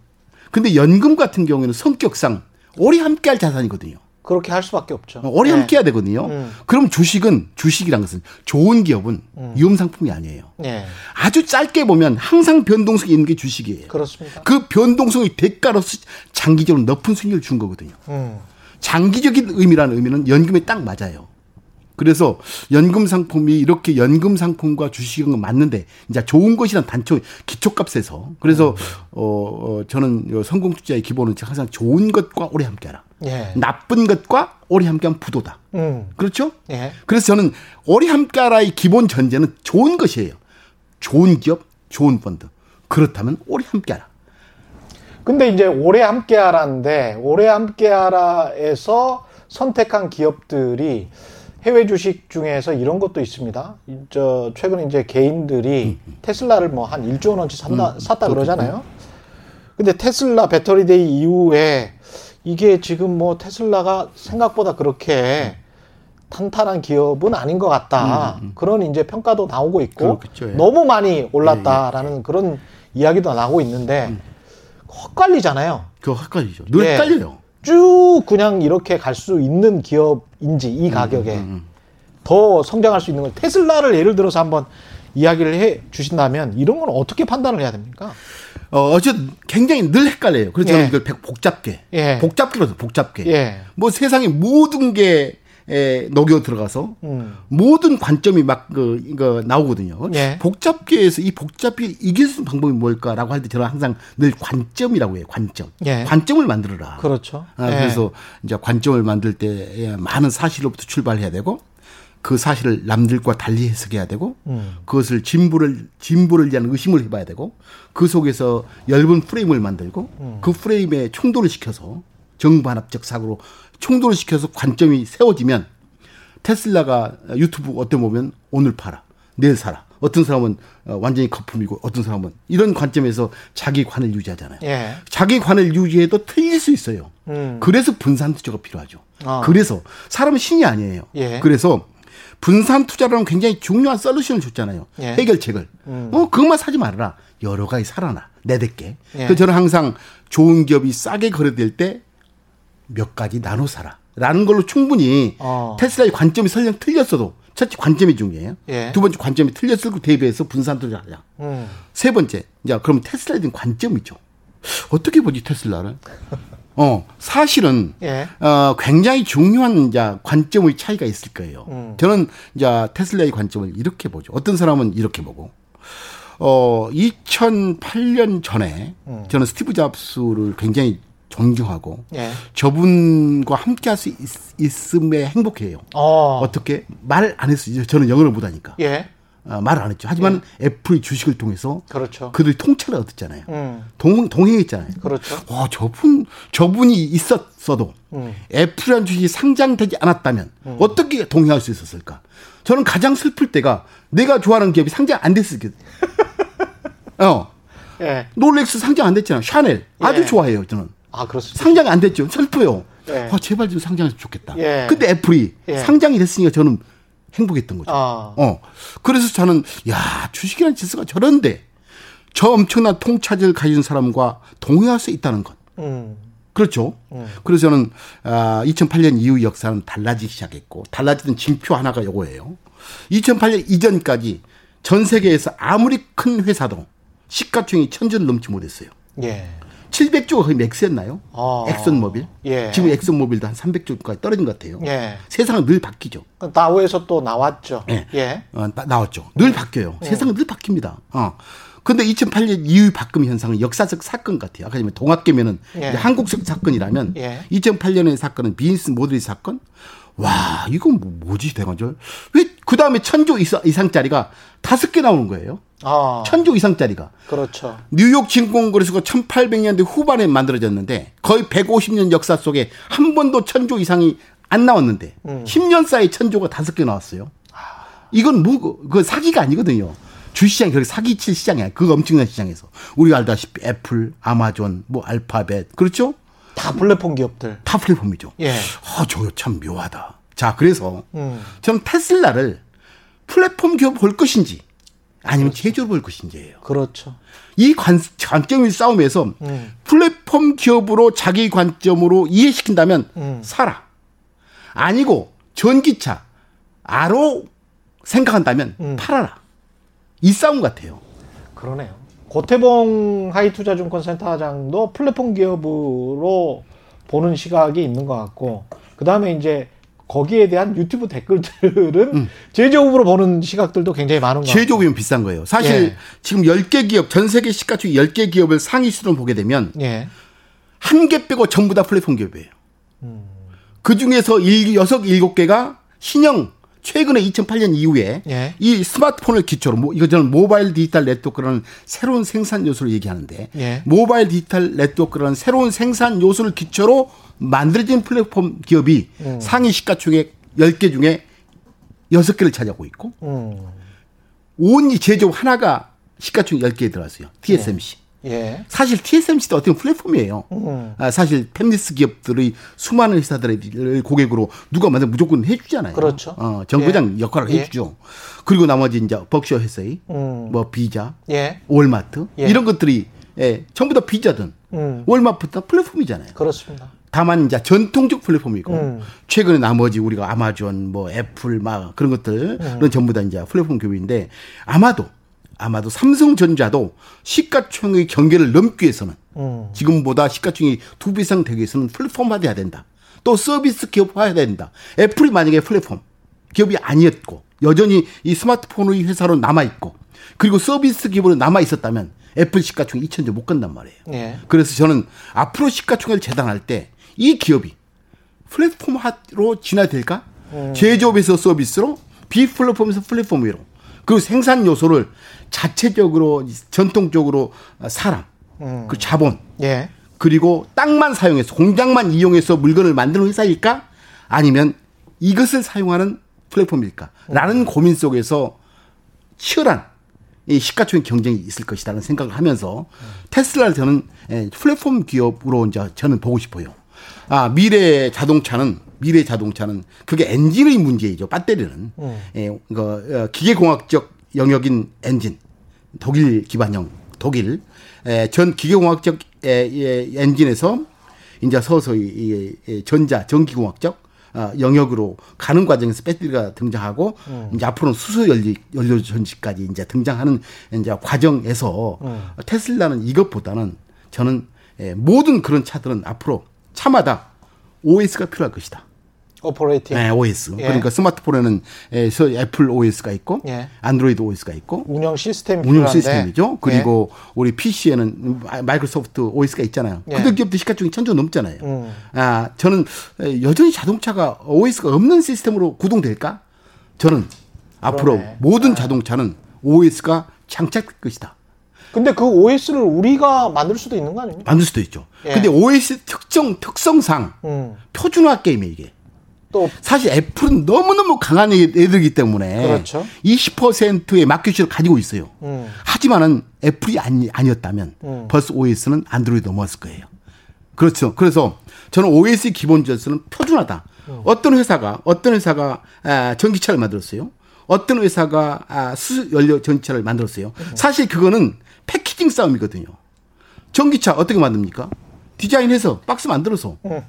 근데 연금 같은 경우에는 성격상 오래 함께할 자산이거든요. 그렇게 할 수밖에 없죠. 어, 오래 예. 함께해야 되거든요. 음. 그럼 주식은 주식이란 것은 좋은 기업은 위험 상품이 아니에요. 예. 아주 짧게 보면 항상 변동성이 있는 게 주식이에요. 그렇습니다. 그 변동성의 대가로서 장기적으로 높은 수익률을 준 거거든요. 음. 장기적인 의미라는 의미는 연금에 딱 맞아요. 그래서 연금 상품이 이렇게 연금 상품과 주식은 맞는데 이제 좋은 것이란 단초 기초값에서 그래서 어, 어 저는 요 성공 투자의 기본은 항상 좋은 것과 오래 함께하라. 예. 나쁜 것과 오래 함께하면 부도다. 음. 그렇죠? 예. 그래서 저는 오래 함께하라의 기본 전제는 좋은 것이에요. 좋은 기업, 좋은 펀드. 그렇다면 오래 함께하라. 근데 이제 오래 함께 하라는데 오래 함께 하라에서 선택한 기업들이 해외 주식 중에서 이런 것도 있습니다. 이- 저 최근에 이제 개인들이 테슬라를 뭐 한 1조 원어치 산다, 샀다 그러잖아요. 근데 테슬라 Battery Day 이후에 이게 지금 뭐 테슬라가 생각보다 그렇게 탄탄한 기업은 아닌 것 같다. 그런 이제 평가도 나오고 있고 음, 그렇겠죠, 예. 너무 많이 올랐다라는 그런 이야기도 나오고 있는데 헛갈리잖아요. 그거 헷갈리죠. 늘 예. 헷갈려요. 쭉 그냥 이렇게 갈 수 있는 기업인지 이 가격에 음, 더 성장할 수 있는 걸 테슬라를 예를 들어서 한번 이야기를 해 주신다면 이런 건 어떻게 판단을 해야 됩니까? 어, 어쨌든 굉장히 늘 헷갈려요. 그래서 저는 예. 이걸 백- 복잡게. 예. 복잡게로서 복잡게. 예. 뭐 세상의 모든 게 에, 녹여 들어가서 음. 모든 관점이 막 그, 이거 나오거든요. 예. 복잡게 해서 이 복잡게 이길 수 있는 방법이 뭘까라고 할 때 저는 항상 늘 관점이라고 해요. 관점. 예. 관점을 만들어라. 그렇죠. 아, 예. 그래서 이제 관점을 만들 때 많은 사실로부터 출발해야 되고 그 사실을 남들과 달리 해석해야 되고 음. 그것을 진보를 진보를 위한 의심을 해봐야 되고 그 속에서 얇은 프레임을 만들고 음. 그 프레임에 충돌을 시켜서 정반합적 사고로 충돌을 시켜서 관점이 세워지면 테슬라가 유튜브 어때 보면 오늘 팔아 내일 사라 어떤 사람은 어, 완전히 거품이고 어떤 사람은 이런 관점에서 자기 관을 유지하잖아요. 예. 자기 관을 유지해도 틀릴 수 있어요. 음. 그래서 분산 투자가 필요하죠. 아. 그래서 사람은 신이 아니에요. 예. 그래서 분산 투자라는 굉장히 중요한 솔루션을 줬잖아요. 예. 음. 해결책을. 어, 그것만 사지 말아라. 여러 가지 살아나. 내댓게. 예. 그래서 저는 항상 좋은 기업이 싸게 거래될 때 몇 가지 나눠 사라. 라는 걸로 충분히 어. 테슬라의 관점이 설령 틀렸어도 첫째 관점이 중요해요. 예. 두 번째 관점이 틀렸을 그 대비해서 분산 투자하자. 음. 세 번째, 이제 그럼 테슬라에 대한 관점이죠. 어떻게 보지 테슬라를? 어 사실은 예. 어 굉장히 중요한 이제 관점의 차이가 있을 거예요. 음. 저는 이제 테슬라의 관점을 이렇게 보죠. 어떤 사람은 이렇게 보고 어 2008년 전에 음. 저는 스티브 잡스를 굉장히 존경하고 예. 저분과 함께 할 수 있음에 행복해요. 어. 어떻게 말 안 했어요. 저는 영어를 못하니까 예. 어, 말을 안 했죠. 하지만 애플의 주식을 통해서 그렇죠. 그들이 통찰을 얻었잖아요. 음. 동, 동행했잖아요. 그렇죠. 와, 저분, 저분이 있었어도 음. 애플이라는 주식이 상장되지 않았다면 어떻게 동행할 수 있었을까? 저는 가장 슬플 때가 내가 좋아하는 기업이 상장 안 됐을 때. 어. 예. 롤렉스 상장 안 됐잖아요. 샤넬. 아주 예. 좋아해요, 저는. 아, 그렇습니다. 상장이 안 됐죠. 슬퍼요. 예. 아, 제발 좀 상장했으면 좋겠다. 예. 근데 애플이 예. 상장이 됐으니까 저는 행복했던 거죠. 아. 어. 그래서 저는 야 주식이라는 지수가 저런데 저 엄청난 통찰을 가진 사람과 동의할 수 있다는 것. 음. 그렇죠. 그래서 저는 아, 2008년 이후 역사는 달라지기 시작했고 달라지던 징표 하나가 요거예요. 2008년 이전까지 전 세계에서 아무리 큰 회사도 시가총액이 천조를 넘지 못했어요. 예. 700조가 거의 맥스였나요? 아. 엑슨모빌. 예. 지금 엑슨모빌도 한 300조까지 떨어진 것 같아요. 예. 세상은 늘 바뀌죠. 다우에서 또 나왔죠. 예. 예. 어, 나, 나왔죠. 늘 바뀌어요. 세상은 늘 바뀝니다. 어. 근데 2008년 이후 바꿈 현상은 역사적 사건 같아요. 아까 전에 동학개면은 예. 한국적 사건이라면 예. 2008년의 사건은 비즈니스 모델의 사건. 와, 이건 뭐, 뭐지 대관절? 왜 그 다음에 천조 이상, 이상짜리가 다섯 개 나오는 거예요? 아. 천조 이상짜리가. 그렇죠. 뉴욕 증권거래소가 1800년대 후반에 만들어졌는데 거의 150년 역사 속에 한 번도 천조 이상이 안 나왔는데 음. 10년 사이에 천조가 다섯 개 나왔어요. 이건 뭐, 그 사기가 아니거든요. 주시장이 그렇게 사기칠 시장이 아니야. 그 엄청난 시장에서. 우리가 알다시피 애플, 아마존, 뭐 알파벳. 그렇죠? 다 플랫폼 기업들. 타 플랫폼이죠. 예. 아, 저거 참 묘하다. 자, 그래서 음. 저는 테슬라를 플랫폼 기업 볼 것인지 아니면 제조로 볼 것인지예요. 그렇죠. 이 관, 관점의 싸움에서 음. 플랫폼 기업으로 자기 관점으로 이해시킨다면 음. 사라. 아니고 전기차 아로 생각한다면 음. 팔아라. 이 싸움 같아요. 그러네요. 고태봉 하이투자증권 센터장도 플랫폼 기업으로 보는 시각이 있는 것 같고, 그 다음에 이제 거기에 대한 유튜브 댓글들은 제조업으로 보는 시각들도 굉장히 많은 것 같아요. 제조비면 비싼 거예요. 사실 예. 지금 10개 기업, 전 세계 시가총액 10개 기업을 상위 수로 보게 되면 예. 한개 빼고 전부 다 플랫폼 기업이에요. 그 중에서 6, 7개가 신형 최근에 2008년 이후에 예. 이 스마트폰을 기초로 뭐 이거 저는 모바일 디지털 네트워크라는 새로운 생산 요소를 얘기하는데 예. 모바일 디지털 네트워크라는 새로운 생산 요소를 기초로 만들어진 플랫폼 기업이 음. 상위 시가총액 10개 중에 6개를 차지하고 있고 음. 온이 제조업 하나가 시가총액 10개에 들어갔어요. TSMC. 예. 사실 TSMC도 어떤 플랫폼이에요. 음. 아, 사실 팹리스 기업들의 수많은 회사들을 고객으로 누가 만들든 무조건 해주잖아요. 그렇죠. 어, 정거장 역할을 예. 해주죠. 그리고 나머지 이제 버크셔 회사의 음. 뭐 비자, 예. 월마트 예. 이런 것들이 예, 전부 다 비자든 음. 월마트다 플랫폼이잖아요. 그렇습니다. 다만 이제 전통적 플랫폼이고 음. 최근에 나머지 우리가 아마존 뭐 애플 막 그런 것들은 음. 전부 다 이제 플랫폼 기업인데 아마도 아마도 삼성전자도 시가총액 경계를 넘기 위해서는 음. 지금보다 시가총액이 두 배 이상 되기 위해서는 플랫폼화돼야 된다. 또 서비스 기업화해야 된다. 애플이 만약에 플랫폼 기업이 아니었고 여전히 이 스마트폰의 회사로 남아 있고 그리고 서비스 기업으로 남아 있었다면 애플 시가총액 2천조 못 간단 말이에요. 예. 그래서 저는 앞으로 시가총액을 재단할 때 이 기업이 플랫폼화로 진화될까? 제조업에서 서비스로, 비플랫폼에서 플랫폼으로. 그리고 생산 요소를 자체적으로 전통적으로 사람, 그 자본, 예. 그리고 땅만 사용해서 공장만 이용해서 물건을 만드는 회사일까? 아니면 이것을 사용하는 플랫폼일까? 라는 고민 속에서 치열한 이 시가총액 경쟁이 있을 것이라는 생각을 하면서 테슬라를 저는 예, 플랫폼 기업으로 이제 저는 보고 싶어요. 아, 미래 자동차는 미래 자동차는 그게 엔진의 문제이죠. 배터리는. 예, 그 기계공학적 영역인 엔진. 독일 기반형 독일. 에, 전 기계공학적 에, 에, 엔진에서 이제 서서히 이, 이 전자 전기공학적 어, 영역으로 가는 과정에서 배터리가 등장하고 이제 앞으로는 수소 연료 연료 전지까지 이제 등장하는 이제 과정에서 테슬라는 이것보다는 저는 에, 모든 그런 차들은 앞으로 차마다 OS가 필요할 것이다. operating. 네, OS. 예. 그러니까 스마트폰에는 에, 서 애플 OS가 있고 예. 안드로이드 OS가 있고 운영 시스템이 운영 필요한데. 시스템이죠. 그리고 우리 PC에는 마이크로소프트 OS가 있잖아요. 예. 그들 기업도 시가총이 천조 넘잖아요. 음. 아, 저는 에, 여전히 자동차가 OS가 없는 시스템으로 구동될까? 저는 앞으로 그러네. 모든 자동차는 OS가 장착될 것이다. 근데 그 OS를 우리가 만들 수도 있는 거 아닙니까? 만들 수도 있죠. 예. 근데 OS 특정 특성상 음. 표준화 게임이에요, 이게. 또 사실 애플은 너무너무 강한 애들이기 때문에 그렇죠. 20%의 마켓시를 가지고 있어요. 음. 하지만은 애플이 아니, 아니었다면 음. 벌써 OS는 안드로이드 넘어왔을 거예요. 그렇죠. 그래서 저는 OS 기본 질서는 표준화다. 음. 어떤 회사가 어떤 회사가 아, 전기차를 만들었어요. 어떤 회사가 아, 수소 연료 전기차를 만들었어요. 음. 사실 그거는 패키징 싸움이거든요. 전기차 어떻게 만듭니까? 디자인해서 박스 만들어서 음.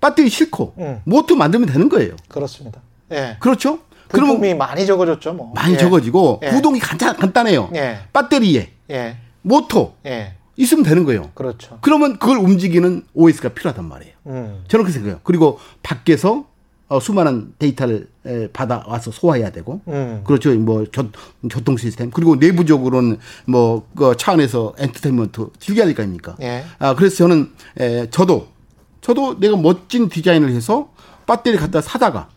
배터리 싣고 음. 모터 만들면 되는 거예요. 그렇습니다. 예. 그렇죠? 그러면 많이 적어졌죠, 뭐. 많이 예. 적어지고 예. 구동이 간단, 간단해요. 예. 배터리에 예. 모터 예. 있으면 되는 거예요. 그렇죠. 그러면 그걸 움직이는 OS가 필요하단 말이에요. 음. 저는 그렇게 생각해요. 그리고 밖에서 어, 수많은 데이터를 에, 받아와서 소화해야 되고, 음. 그렇죠. 뭐 교, 교통 시스템 그리고 내부적으로는 뭐 그 차 안에서 엔터테인먼트 즐겨야 될 거 아닙니까? 예. 아 그래서 저는 에, 저도 저도 내가 멋진 디자인을 해서 배터리 갖다 사다가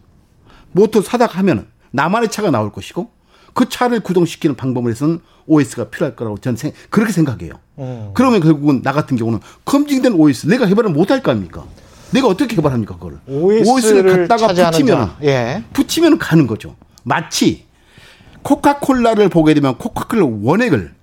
모터 사다가 하면은 나만의 차가 나올 것이고 그 차를 구동시키는 방법을 해서는 OS가 필요할 거라고 저는 생, 그렇게 생각해요. 음. 그러면 결국은 나 같은 경우는 검증된 OS 내가 개발을 못 할 거 아닙니까? 내가 어떻게 개발합니까 그거를? OS를 갖다가 차지하는 붙이면 자. 예. 붙이면 가는 거죠. 마치 코카콜라를 보게 되면 코카콜라 원액을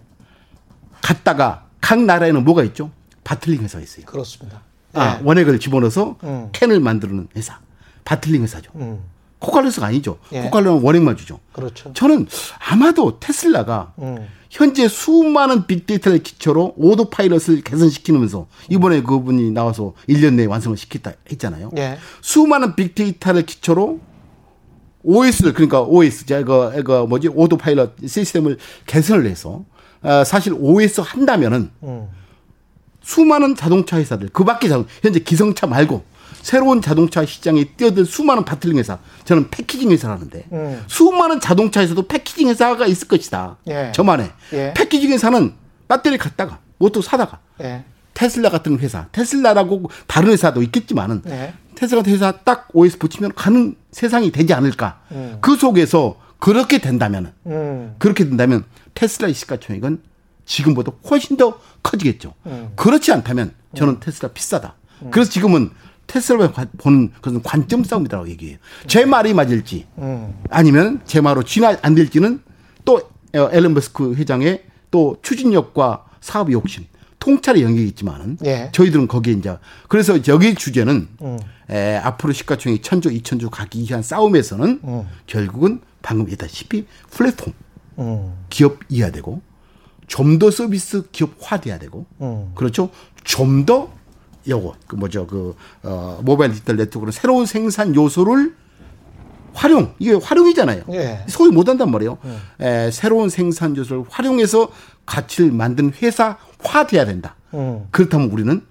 갖다가 각 나라에는 뭐가 있죠? bottling 회사가 있어요. 그렇습니다. 아, 예. 원액을 집어넣어서 음. 캔을 만드는 회사. bottling 회사죠. 음. 회사가 아니죠. 예. 코카콜라는 원액만 주죠. 그렇죠. 저는 아마도 테슬라가 음. 현재 수많은 빅데이터를 기초로 autopilot을 개선시키면서 이번에 그분이 나와서 1년 내에 완성을 시켰다 했잖아요. 예. 수많은 빅데이터를 기초로 OS를 그러니까 OS 제가 이거 뭐지 autopilot 시스템을 개선을 해서 어, 사실 OS 한다면은 음. 수많은 자동차 회사들 그 밖에 자동 현재 기성차 말고 새로운 자동차 시장에 뛰어들 수많은 bottling 회사 저는 packaging 회사라는데 음. 수많은 자동차 에서도 packaging 회사가 있을 것이다. 예. 저만의 예. packaging 회사는 배터리 갖다가 모터 사다가 예. 테슬라 같은 회사 테슬라라고 다른 회사도 있겠지만은 예. 테슬라 회사 딱 OS 붙이면 가는 세상이 되지 않을까. 음. 그 속에서 그렇게 된다면은 음. 그렇게 된다면 테슬라의 시가총액은 지금보다 훨씬 더 커지겠죠. 음. 그렇지 않다면 저는 테슬라 비싸다. 그래서 지금은 테슬라에 관- 보는 그것은 관점 싸움이라고 얘기해요. 제 말이 맞을지 음. 아니면 제 말로 진화 안 될지는 또 어, 앨런 머스크 회장의 또 추진력과 사업 욕심 통찰의 영역이 있지만은 예. 저희들은 거기에 이제 그래서 여기 주제는 음. 에, 앞으로 시가총액 천조, 이천조 가기 위한 싸움에서는 음. 결국은 방금 얘기했다시피 플랫폼 음. 기업 이해야 되고 좀 더 서비스 기업화돼야 되고 음. 그렇죠. 좀 더 요거 그 뭐죠 그 어, 모바일 디지털 네트워크는 새로운 생산 요소를 활용 이게 활용이잖아요. 예. 소위 못한단 말이에요. 에, 새로운 생산 요소를 활용해서 가치를 만드는 회사화돼야 된다. 음. 그렇다면 우리는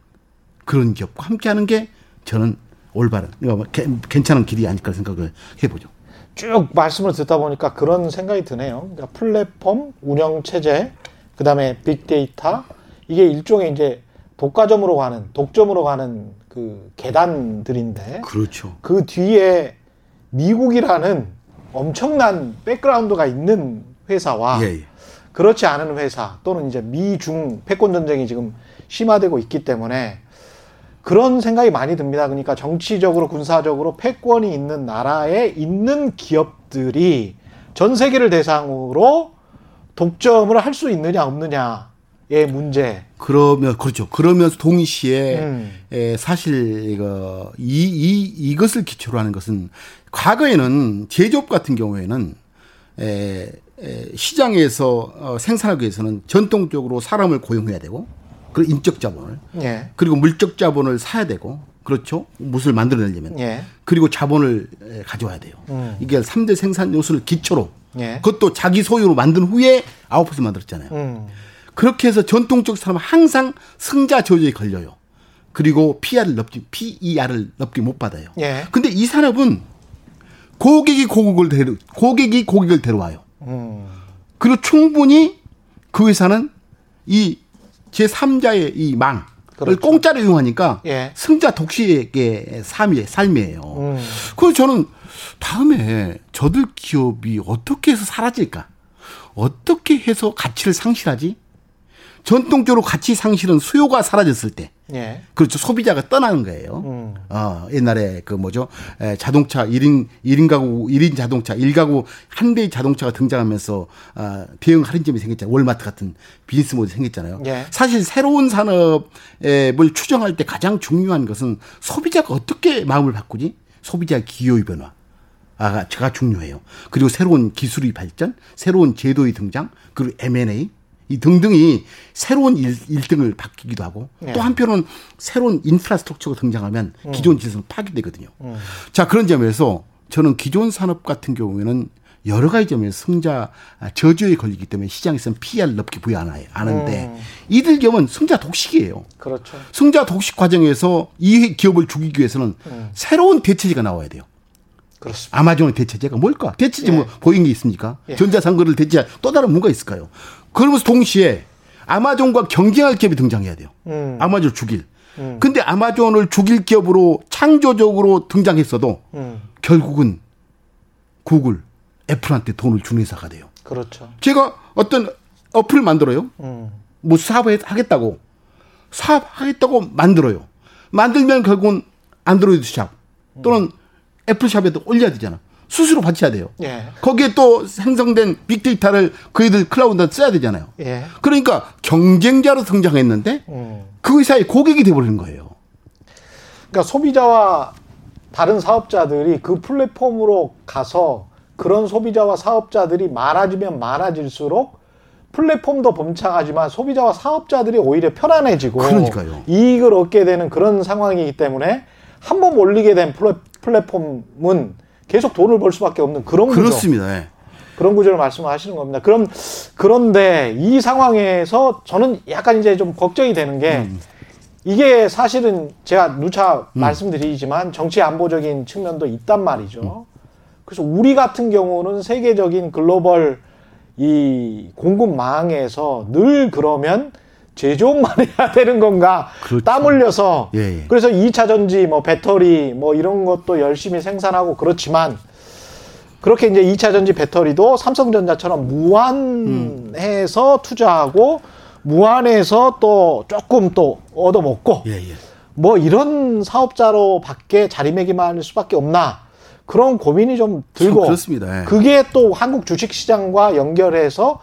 그런 기업과 함께하는 게 저는 올바른 괜- 괜찮은 길이 아닐까 생각을 해보죠. 쭉 말씀을 듣다 보니까 그런 생각이 드네요. 그러니까 플랫폼, 운영 체제, 그 다음에 빅데이터 이게 일종의 이제 독과점으로 가는 독점으로 가는 그 계단들인데 그렇죠. 그 뒤에 미국이라는 엄청난 백그라운드가 있는 회사와 예, 예. 그렇지 않은 회사 또는 이제 미중 패권 전쟁이 지금 심화되고 있기 때문에 그런 생각이 많이 듭니다. 그러니까 정치적으로 군사적으로 패권이 있는 나라에 있는 기업들이 전 세계를 대상으로 독점을 할 수 있느냐 없느냐의 문제. 그러면 그렇죠. 그러면서 동시에 음. 에, 사실 이거 이, 이 이것을 기초로 하는 것은 과거에는 제조업 같은 경우에는 에, 에, 시장에서 어, 생산하기 위해서는 전통적으로 사람을 고용해야 되고 그리고 인적 자본을 예. 그리고 물적 자본을 사야 되고 그렇죠. 무엇을 만들어내려면 예. 그리고 자본을 에, 가져와야 돼요. 음. 이게 3대 생산 요소를 기초로 예. 그것도 자기 소유로 만든 후에 아웃풋을 만들었잖아요. 음. 그렇게 해서 전통적 사람은 항상 승자 저주에 걸려요. 그리고 PR을 넘지, PER을 넘게 못 받아요. 예. 근데 이 산업은 고객이 고객을 데려, 고객이 고객을 데려와요. 음. 그리고 충분히 그 회사는 이 제3자의 이 망을 그렇죠. 공짜로 이용하니까 예. 승자 독식의 삶이, 삶이에요. 음. 그래서 저는 다음에 저들 기업이 어떻게 해서 사라질까? 어떻게 해서 가치를 상실하지? 전통적으로 가치 상실은 수요가 사라졌을 때. 예. 그렇죠. 소비자가 떠나는 거예요. 음. 어, 옛날에 그 뭐죠? 에, 자동차 1인, 1인 가구, 1인 자동차, 1가구 한 대의 자동차가 등장하면서 아, 대형 할인점이 생겼잖아요. 월마트 같은 비즈니스 모델이 생겼잖아요. 예. 사실 새로운 산업을 추정할 때 가장 중요한 것은 소비자가 어떻게 마음을 바꾸지? 소비자 기호의 변화. 아, 제가 중요해요. 그리고 새로운 기술의 발전, 새로운 제도의 등장, 그리고 M&A 이 등등이 새로운 일, 일등을 바뀌기도 하고 네. 또 한편은 새로운 인프라스트럭처가 등장하면 음. 기존 질서는 파괴되거든요. 자 그런 점에서 저는 기존 산업 같은 경우에는 여러 가지 점에서 승자 아, 저주에 걸리기 때문에 시장에서는 PER 높게 부여하나요? 아는데 음. 이들 기업은 승자 독식이에요. 그렇죠. 승자 독식 과정에서 이 기업을 죽이기 위해서는 음. 새로운 대체제가 나와야 돼요. 그렇습니다. 아마존의 대체제가 뭘까? 대체제 예. 뭐 보이는 게 있습니까? 예. 전자상거래를 대체할 또 다른 뭔가 있을까요? 그러면서 동시에 아마존과 경쟁할 기업이 등장해야 돼요. 음. 아마존을 죽일. 근데 아마존을 죽일 기업으로 창조적으로 등장했어도 음. 결국은 구글, 애플한테 돈을 주는 회사가 돼요. 그렇죠. 제가 어떤 어플을 만들어요. 음. 뭐 사업을 하겠다고 사업하겠다고 만들어요. 만들면 결국은 안드로이드 샵 또는 애플 샵에도 올려야 되잖아. 수수료 받쳐야 돼요. 예. 거기에 또 생성된 빅데이터를 그이들 클라우드에 써야 되잖아요. 예. 그러니까 경쟁자로 등장했는데 음. 그 회사의 고객이 돼버리는 거예요. 그러니까 소비자와 다른 사업자들이 그 플랫폼으로 가서 그런 소비자와 사업자들이 많아지면 많아질수록 플랫폼도 범창하지만 소비자와 사업자들이 오히려 편안해지고 그러니까요. 이익을 얻게 되는 그런 상황이기 때문에 한 번 올리게 된 플랫- 플랫폼은 계속 돈을 벌 수밖에 없는 그런 구조. 그렇습니다. 예. 그런 구조를 말씀하시는 겁니다. 그럼 그런데 이 상황에서 저는 약간 이제 좀 걱정이 되는 게 음. 이게 사실은 제가 누차 말씀드리지만 정치 안보적인 측면도 있단 말이죠. 그래서 우리 같은 경우는 세계적인 글로벌 이 공급망에서 늘 그러면 제조업만 해야 되는 건가 그렇죠. 땀 흘려서 예, 예. 그래서 2차 전지 뭐 배터리 뭐 이런 것도 열심히 생산하고 그렇지만 그렇게 이제 2차 전지 배터리도 삼성전자처럼 무한해서 투자하고 무한해서 또 조금 또 얻어먹고 예, 예. 뭐 이런 사업자로 밖에 자리매김할 수밖에 없나 그런 고민이 좀 들고 그렇습니다. 예. 그게 또 한국 주식 시장과 연결해서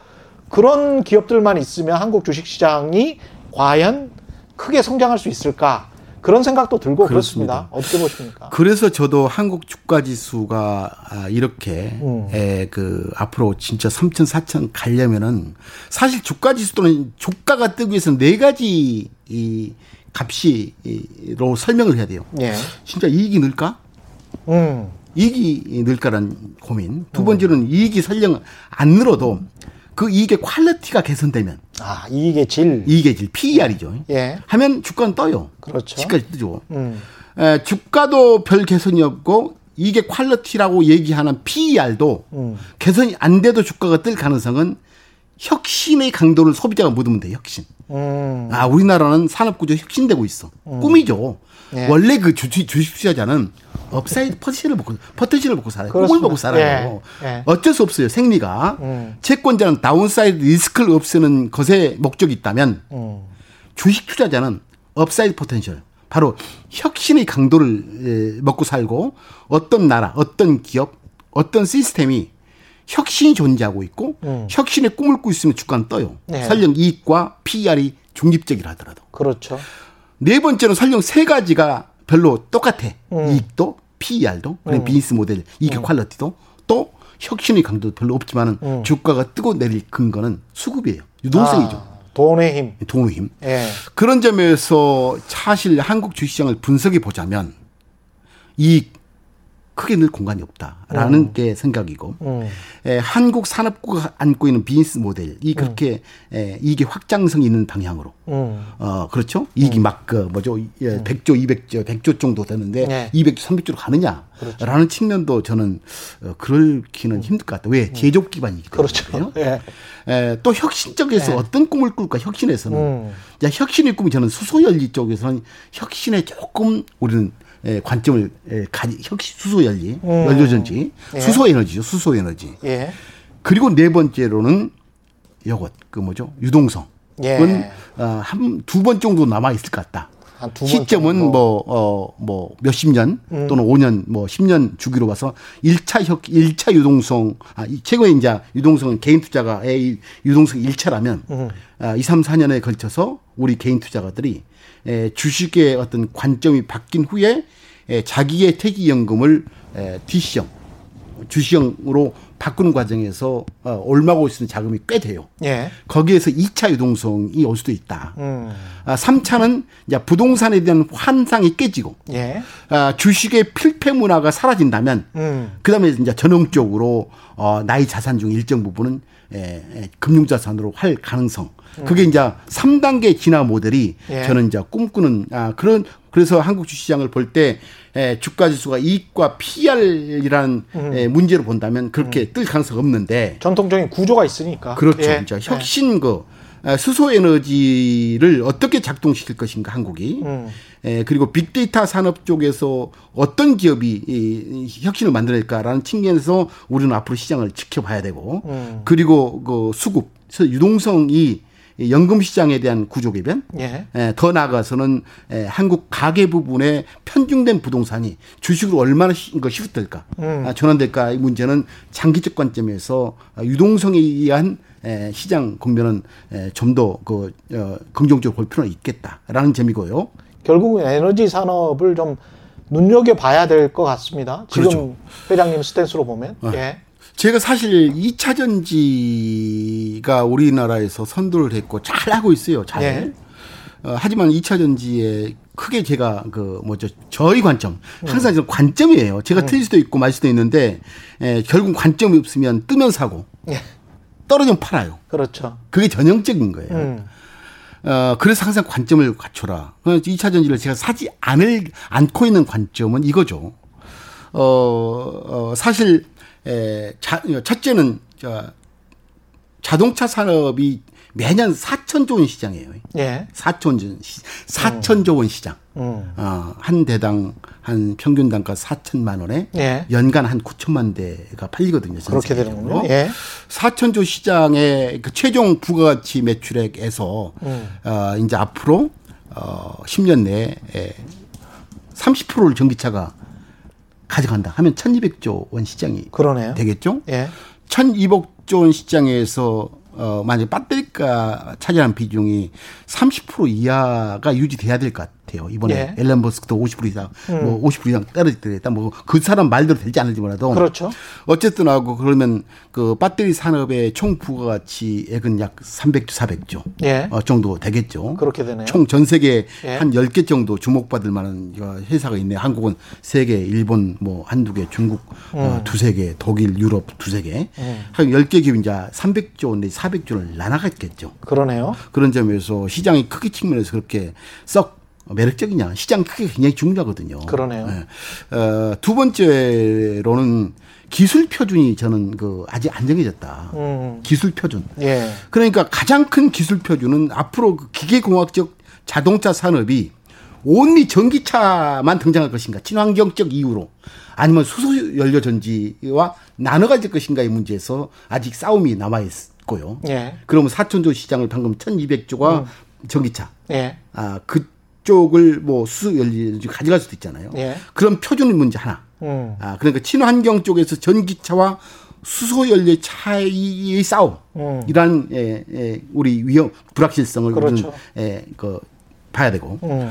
그런 기업들만 있으면 한국 주식시장이 과연 크게 성장할 수 있을까? 그런 생각도 들고 그렇습니다. 그렇습니다. 어떻게 보십니까? 그래서 저도 한국 주가 지수가 아, 이렇게 음. 에, 그 앞으로 진짜 3천 4천 가려면은 사실 주가 지수 또는 주가가 뜨기 위해서 네 가지 이 가지로 설명을 해야 돼요. 예. 진짜 이익이 늘까? 음. 이익이 늘까라는 고민. 두 번째로는 이익이 설령 안 늘어도 그 이익의 quality가 개선되면 아, 이익의 질. 이익의 질 PER이죠. 예. 하면 주가는 떠요. 그렇죠. 주가 뜨죠. 음. 에, 주가도 별 개선이 없고 이게 quality라고 얘기하는 PER도 음. 개선이 안 돼도 주가가 뜰 가능성은 혁신의 강도를 소비자가 묻으면 돼 혁신. 음. 아 우리나라는 산업 구조 혁신되고 있어. 꿈이죠. 예. 원래 그 주, 주식 투자자는 upside potential을 먹고 potential을 먹고 살아요. 꿈을 그렇습니다. 먹고 살아요. 예. 예. 어쩔 수 없어요. 생리가. 음. 채권자는 downside risk를 없애는 것에 목적이 있다면 음. 주식 투자자는 upside potential 바로 혁신의 강도를 에, 먹고 살고 어떤 나라, 어떤 기업, 어떤 시스템이 혁신이 존재하고 있고 음. 혁신의 꿈을 꾸고 있으면 주가는 떠요. 네. 설령 이익과 PER이 중립적이라 하더라도. 그렇죠. 네 번째는 설령 세 가지가 별로 똑같아. 음. 이익도, PER도, 그리고 비즈니스 모델, 이익의 quality도 또 혁신의 강도도 별로 없지만은 음. 주가가 뜨고 내릴 근거는 수급이에요. 유동성이죠. 아, 돈의 힘. 돈의 힘. 예. 그런 점에서 사실 한국 주식시장을 분석해 보자면 이 크게 늘 공간이 없다라는 게 생각이고 음. 에, 한국 산업구가 안고 있는 비즈니스 모델이 그렇게 에, 이게 확장성이 있는 방향으로. 음. 어 그렇죠? 이익이 막 그 뭐죠? 예, 100조 200조 100조 정도 되는데 네. 200조 300조로 가느냐라는 측면도 저는 어, 그럴기는 힘들 것 같다 왜? 제조업 기반이기 때문에 그렇죠. 예. 에, 또 혁신적에서 네. 어떤 꿈을 꿀까? 혁신에서는. 음. 야, 혁신의 꿈이 저는 수소연리 쪽에서는 혁신에 조금 우리는 에, 관점을 에, 가지 혁신 수소 연리 음. 연료 전지 예. 수소 에너지죠 수소 에너지 예. 그리고 네 번째로는 요것 그 뭐죠 유동성 예. 은 어, 한두 번 정도 남아 있을 것 같다. 시점은 정도. 뭐, 어, 뭐, 몇십 년 또는 오 년, 뭐, 십년 주기로 봐서 일차 혁, 일차 유동성, 아, 이 최고의 이제 유동성은 개인 투자가의 유동성 일차라면 아, 2, 3, 4년에 걸쳐서 우리 개인 투자가들이 에, 주식의 어떤 관점이 바뀐 후에 에, 자기의 퇴직연금을 에, DC형, 주식형으로 바꾸는 과정에서 어, 올마고 있는 자금이 꽤 돼요. 예. 거기에서 2차 유동성이 올 수도 있다. 음. 아, 3차는 이제 부동산에 대한 환상이 깨지고 예. 아, 주식의 필패 문화가 사라진다면 음. 그다음에 이제 전형적으로 어, 나의 자산 중 일정 부분은 에, 에, 금융 자산으로 할 가능성. 그게 이제 3단계 진화 모델이 예. 저는 이제 꿈꾸는 아, 그런 그래서 한국 주시장을 볼 때 주가 지수가 이익과 PR이라는 에, 문제로 본다면 그렇게 뜰 가능성 없는데 전통적인 구조가 있으니까. 그렇죠. 예. 혁신 그 아, 수소 에너지를 어떻게 작동시킬 것인가 한국이 음. 에, 그리고 빅데이터 산업 쪽에서 어떤 기업이 이, 이 혁신을 만들어낼까라는 측면에서 우리는 앞으로 시장을 지켜봐야 되고 음. 그리고 그 수급 유동성이 이 연금 시장에 대한 구조 개변 예. 에, 더 나아가서는 에, 한국 가계 부분에 편중된 부동산이 주식으로 얼마나 시, 이거 시프트될까 음. 아, 전환될까의 문제는 장기적 관점에서 아, 유동성에 의한 에, 시장 국면은 좀 더 그, 어, 긍정적으로 볼 필요는 있겠다라는 점이고요. 결국은 에너지 산업을 좀 눈여겨 봐야 될 것 같습니다. 지금 그렇죠. 회장님 스탠스로 보면. 네. 예. 제가 사실 2차 전지가 우리나라에서 선도를 했고 잘 하고 있어요. 잘. 예. 어, 하지만 2차 전지에 크게 제가 그 뭐죠 저희 관점 항상 저는 관점이에요. 제가 틀릴 수도 있고 말 수도 있는데 에, 결국 관점이 없으면 뜨면 사고 예. 떨어지면 팔아요. 그렇죠. 그게 전형적인 거예요. 음. 어, 그래서 항상 관점을 갖춰라. 2차 전지를 제가 사지 않을, 않고 있는 관점은 이거죠. 어, 어 사실, 에, 자, 첫째는, 저, 자동차 산업이 매년 4천조 원 시장이에요. 예. 4천조, 4천조 원 시장. 음. 어, 한 대당 한 평균 단가 4천만 원에 예. 연간 한 9천만 대가 팔리거든요. 전 그렇게. 되는군요. 예. 4천조 시장의 그 최종 부가가치 매출액에서 음. 어, 이제 앞으로 어, 10년 내에 30%를 전기차가 가져간다 하면 1,200조 원 시장이 그러네요. 되겠죠? 예. 1,200조 원 시장에서 어, 만약 배터리가 차지하는 비중이 30% 이하가 유지돼야 될 것 같아요. 이번에 예. 앨런 머스크도 50% 이상, 뭐50% 이상 떨어지더랬다. 뭐 그 사람 말대로 될지 않을지 몰라도. 그렇죠. 어쨌든 하고 그러면 그 배터리 산업의 총 부가가치 액은 약 300조, 400조 예. 어, 정도 되겠죠. 그렇게 되네요. 총 전 세계 예. 한 10개 정도 주목받을 만한 어, 회사가 있네. 한국은 3개, 일본 뭐 한두 개, 중국 어, 음. 두세 개, 독일, 유럽 두세 개. 한 10개 기업 이제 300조 내지 400조를 나눠갔겠죠. 그러네요. 그런 점에서 시장의 크기 측면에서 그렇게 썩 매력적이냐. 시장 크기가 굉장히 중요하거든요. 그러네요. 예. 어, 두 번째로는 기술 표준이 저는 그 아직 안 정해졌다. 음. 기술 표준. 예. 그러니까 가장 큰 기술 표준은 앞으로 그 기계공학적 자동차 산업이 온리 전기차만 등장할 것인가 친환경적 이유로 아니면 수소 연료 전지와 나눠갈 것인가의 문제에서 아직 싸움이 남아 있고요. 예. 그러면 4천조 시장을 방금 1,200조가 음. 전기차. 예. 아 그 쪽을 뭐 수소 연료 가져갈 수도 있잖아요. 예. 그런 표준 문제 하나. 음. 아 그러니까 친환경 쪽에서 전기차와 수소 연료 차이의 싸움. 음. 이러한 예, 예, 우리 위험 불확실성을 그렇죠. 우리는 예, 그 봐야 되고. 음.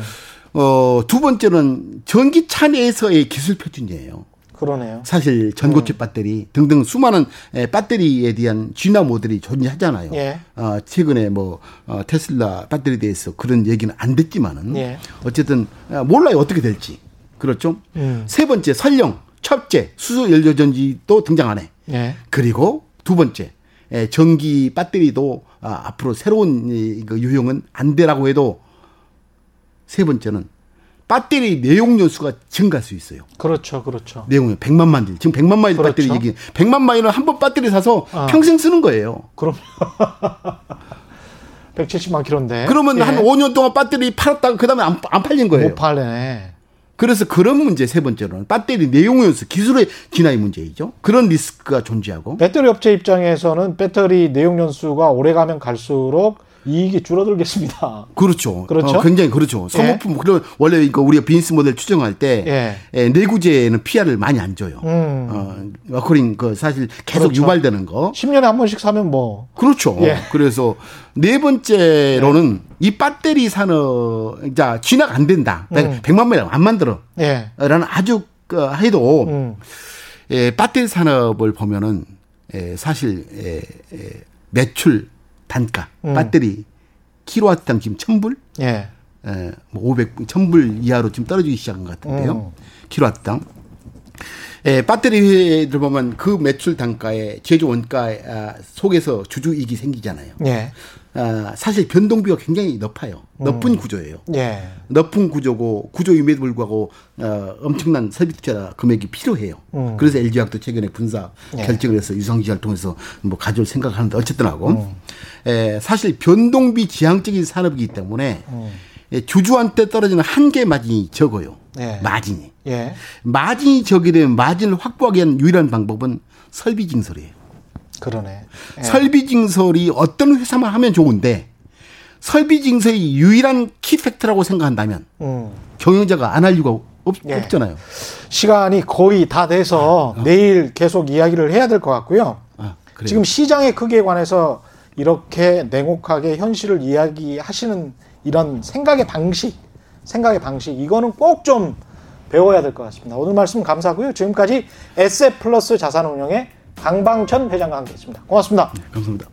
어, 두 번째는 전기차 내에서의 기술 표준이에요. 그러네요. 사실 전고체 배터리 등등 수많은 에, 배터리에 대한 진화 모델이 존재하잖아요. 예. 어, 최근에 뭐 어, 테슬라 배터리에 대해서 그런 얘기는 안 됐지만은 예. 어쨌든 어, 몰라요 어떻게 될지 그렇죠. 음. 세 번째 설령 첫째 수소 연료 전지도 등장하네. 예. 그리고 두 번째 에, 전기 배터리도 아, 앞으로 새로운 이, 그 유형은 안 되라고 해도 세 번째는 배터리 내용 연수가 증가할 수 있어요. 그렇죠. 그렇죠. 내용이 100만 마일. 지금 100만 마일 그렇죠. 배터리 얘기. 100만 마일은 한 번 배터리 사서 아. 평생 쓰는 거예요. 그럼 170만 킬로인데. 그러면 예. 한 5년 동안 배터리 팔았다가 그다음에 안, 안 팔린 거예요. 못 팔래네. 그래서 그런 문제 세 번째로는 배터리 내용 연수 기술의 진화의 문제이죠. 그런 리스크가 존재하고 배터리 업체 입장에서는 배터리 내용 연수가 오래 가면 갈수록 이익이 줄어들겠습니다. 그렇죠. 그렇죠? 어, 굉장히 그렇죠. 소모품 그런 원래 이거 우리가 비즈니스 모델 추정할 때 예. 예, 내구재는 PR을 많이 안 줘요. 음. 어, 어커링 그 사실 계속 그렇죠. 유발되는 거. 10년에 한 번씩 사면 뭐 그렇죠. 예. 그래서 네 번째로는 이 배터리 산업, 자, 진화가 안 된다. 음. 100만 마일 안 만들어. 예. 라는 아주 그 해도 음. 예, 배터리 산업을 보면은 예, 사실 예, 예, 매출 단가 음. 배터리 킬로와트당 지금 1000불? 예. 예, 뭐 500, 1000불 이하로 지금 떨어지기 시작한 것 같은데요. 음. 킬로와트당. 예, 배터리를 보면 그 매출 단가에 제조 원가 아, 속에서 주주 이익이 생기잖아요. 예. 아, 사실 변동비가 굉장히 높아요. 음. 높은 구조예요. 예. 높은 구조고 구조임에도 불구하고 어, 엄청난 설비 투자 금액이 필요해요. 음. 그래서 LG화학도 최근에 분사 예. 결정을 해서 유상지를 통해서 뭐 가져올 생각하는데 어쨌든 하고 음. 에, 사실 변동비 지향적인 산업이기 때문에 음. 에, 주주한테 떨어지는 한계 마진이 적어요. 예. 마진이. 예. 마진이 적게 되면 마진을 확보하기 위한 유일한 방법은 설비 증설이에요. 그러네. 예. 설비 증설이 어떤 회사만 하면 좋은데 설비 증설이 유일한 키팩트라고 생각한다면 음. 경영자가 안 할 이유가 없, 예. 없잖아요. 시간이 거의 다 돼서 내일 계속 이야기를 해야 될 것 같고요. 아. 지금 시장의 크기에 관해서 이렇게 냉혹하게 현실을 이야기하시는 이런 생각의 방식, 생각의 방식, 이거는 꼭 좀 배워야 될 것 같습니다. 오늘 말씀 감사하고요. 지금까지 SF 플러스 자산운용의 강방천 회장과 함께 했습니다. 고맙습니다. 감사합니다.